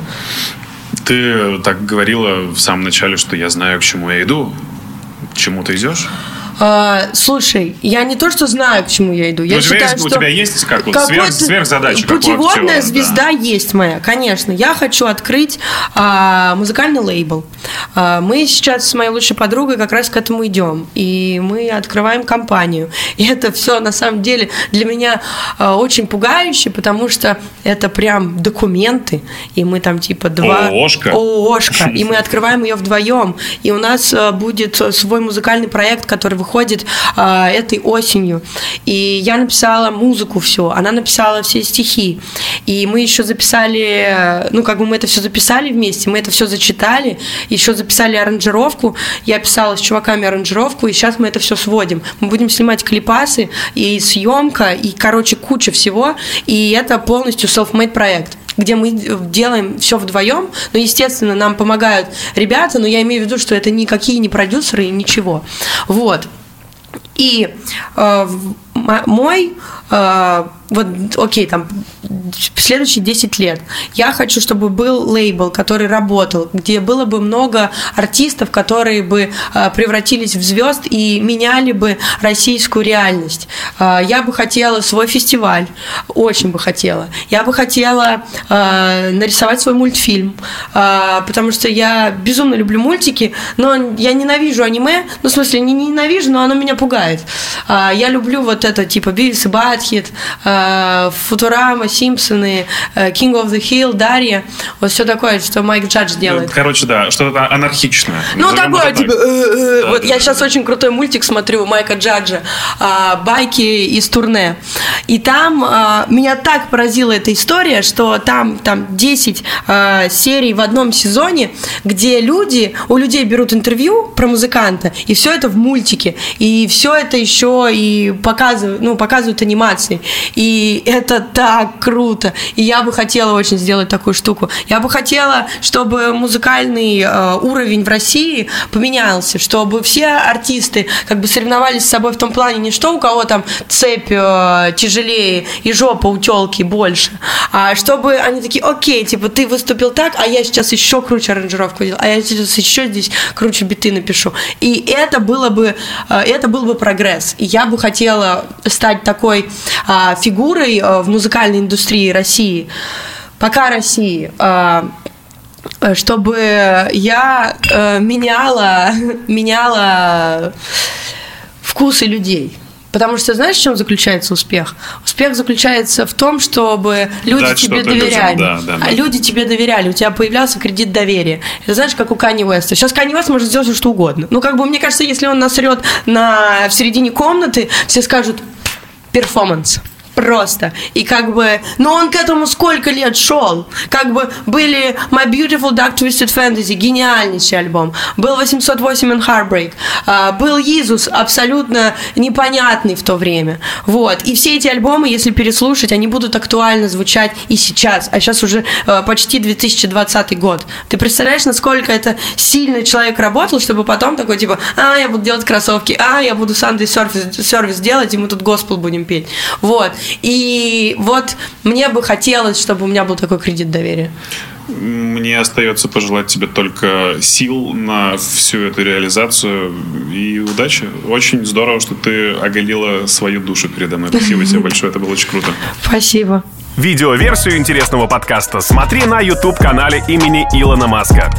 Ты так говорила в самом начале, что я знаю, к чему я иду. чему ты идешь? А, слушай, я не то, что знаю, к чему я иду. Я Ну, у тебя считаю, есть- у что тебя есть как вот сверх- сверхзадача, как у Путеводная актера, звезда есть моя, конечно. Я хочу открыть а, музыкальный лейбл. А, мы сейчас с моей лучшей подругой как раз к этому идем. И мы открываем компанию. И это все на самом деле для меня а, очень пугающе, потому что это прям документы. И мы там типа два... ООшка. ООшка. И мы открываем ее вдвоем. И у нас э, будет свой музыкальный проект, который выходит э, этой осенью. И я написала музыку все, она написала все стихи. И мы еще записали, ну как бы мы это все записали вместе, мы это все зачитали, еще записали аранжировку. Я писала с чуваками аранжировку, и сейчас мы это все сводим. Мы будем снимать клипасы и съемка, и, короче, куча всего. И это полностью self-made проект где мы делаем все вдвоем. Ну, естественно, нам помогают ребята, но я имею в виду, что это никакие не продюсеры и ничего. Вот. И э, мой, э, вот, окей, там, следующие 10 лет я хочу, чтобы был лейбл, который работал, где было бы много артистов, которые бы э, превратились в звезд и меняли бы российскую реальность. Э, я бы хотела свой фестиваль, очень бы хотела. Я бы хотела э, нарисовать свой мультфильм, потому что я безумно люблю мультики, но я ненавижу аниме, ну, в смысле, не ненавижу, но оно меня пугает. Я люблю вот это, типа, Бивис и Батхит, э, Футурама, Симпсоны, э, King of the Hill, Дарья, вот все такое, что Майк Джадж делает. Короче, да, что-то анархичное. Ну, такое, типа, э, э, вот я сейчас очень крутой мультик смотрю Майка Джаджа, а, байки из турне. И там а, меня так поразила эта история, что там, там 10 а, серий в одном сезоне, где люди, у людей берут интервью про музыканта, и все это в мультике. И все это еще и показывают, ну, показывают анимации. И это так круто. И я бы хотела очень сделать такую штуку. Я бы хотела, чтобы музыкальный э, уровень в России поменялся, чтобы все артисты как бы соревновались с собой в том плане, не что у кого там цепь э, тяжелее и жопа у телки больше, а чтобы они такие, окей, типа ты выступил так, а я сейчас еще круче аранжировку делал, а я сейчас еще здесь круче биты напишу. И это было бы, э, это был бы прогресс. И я бы хотела стать такой а, фигурой э, в музыкальной индустрии России, пока России. э, чтобы я э, меняла, меняла вкусы людей. Потому что знаешь, в чем заключается успех? Успех заключается в том, чтобы люди Дать тебе что-то людям, доверяли. да, да, да. А люди тебе доверяли, у тебя появлялся кредит доверия. Это знаешь, как у Кани Уэста. Сейчас Кани Уэст может сделать всё, что угодно. Ну, как бы, мне кажется, если он насрет на, в середине комнаты, все скажут перформанс. Просто. И как бы... Но он к этому сколько лет шел? Как бы были My Beautiful Dark Twisted Fantasy, гениальнейший альбом. Был 808 and Heartbreak. а, был Иисус, абсолютно непонятный в то время. Вот. И все эти альбомы, если переслушать, они будут актуально звучать и сейчас. А сейчас уже э, почти 2020 год. Ты представляешь, насколько это сильный человек работал, чтобы потом такой, типа, а, я буду делать кроссовки, а, я буду Sunday сервис, сервис делать, и мы тут госпел будем петь. Вот. И вот мне бы хотелось, чтобы у меня был такой кредит доверия. Мне остается пожелать тебе только сил на всю эту реализацию и удачи. Очень здорово, что ты оголила свою душу передо мной. Спасибо тебе большое, это было очень круто. Спасибо. Видеоверсию интересного подкаста смотри на YouTube-канале имени Илона Маска.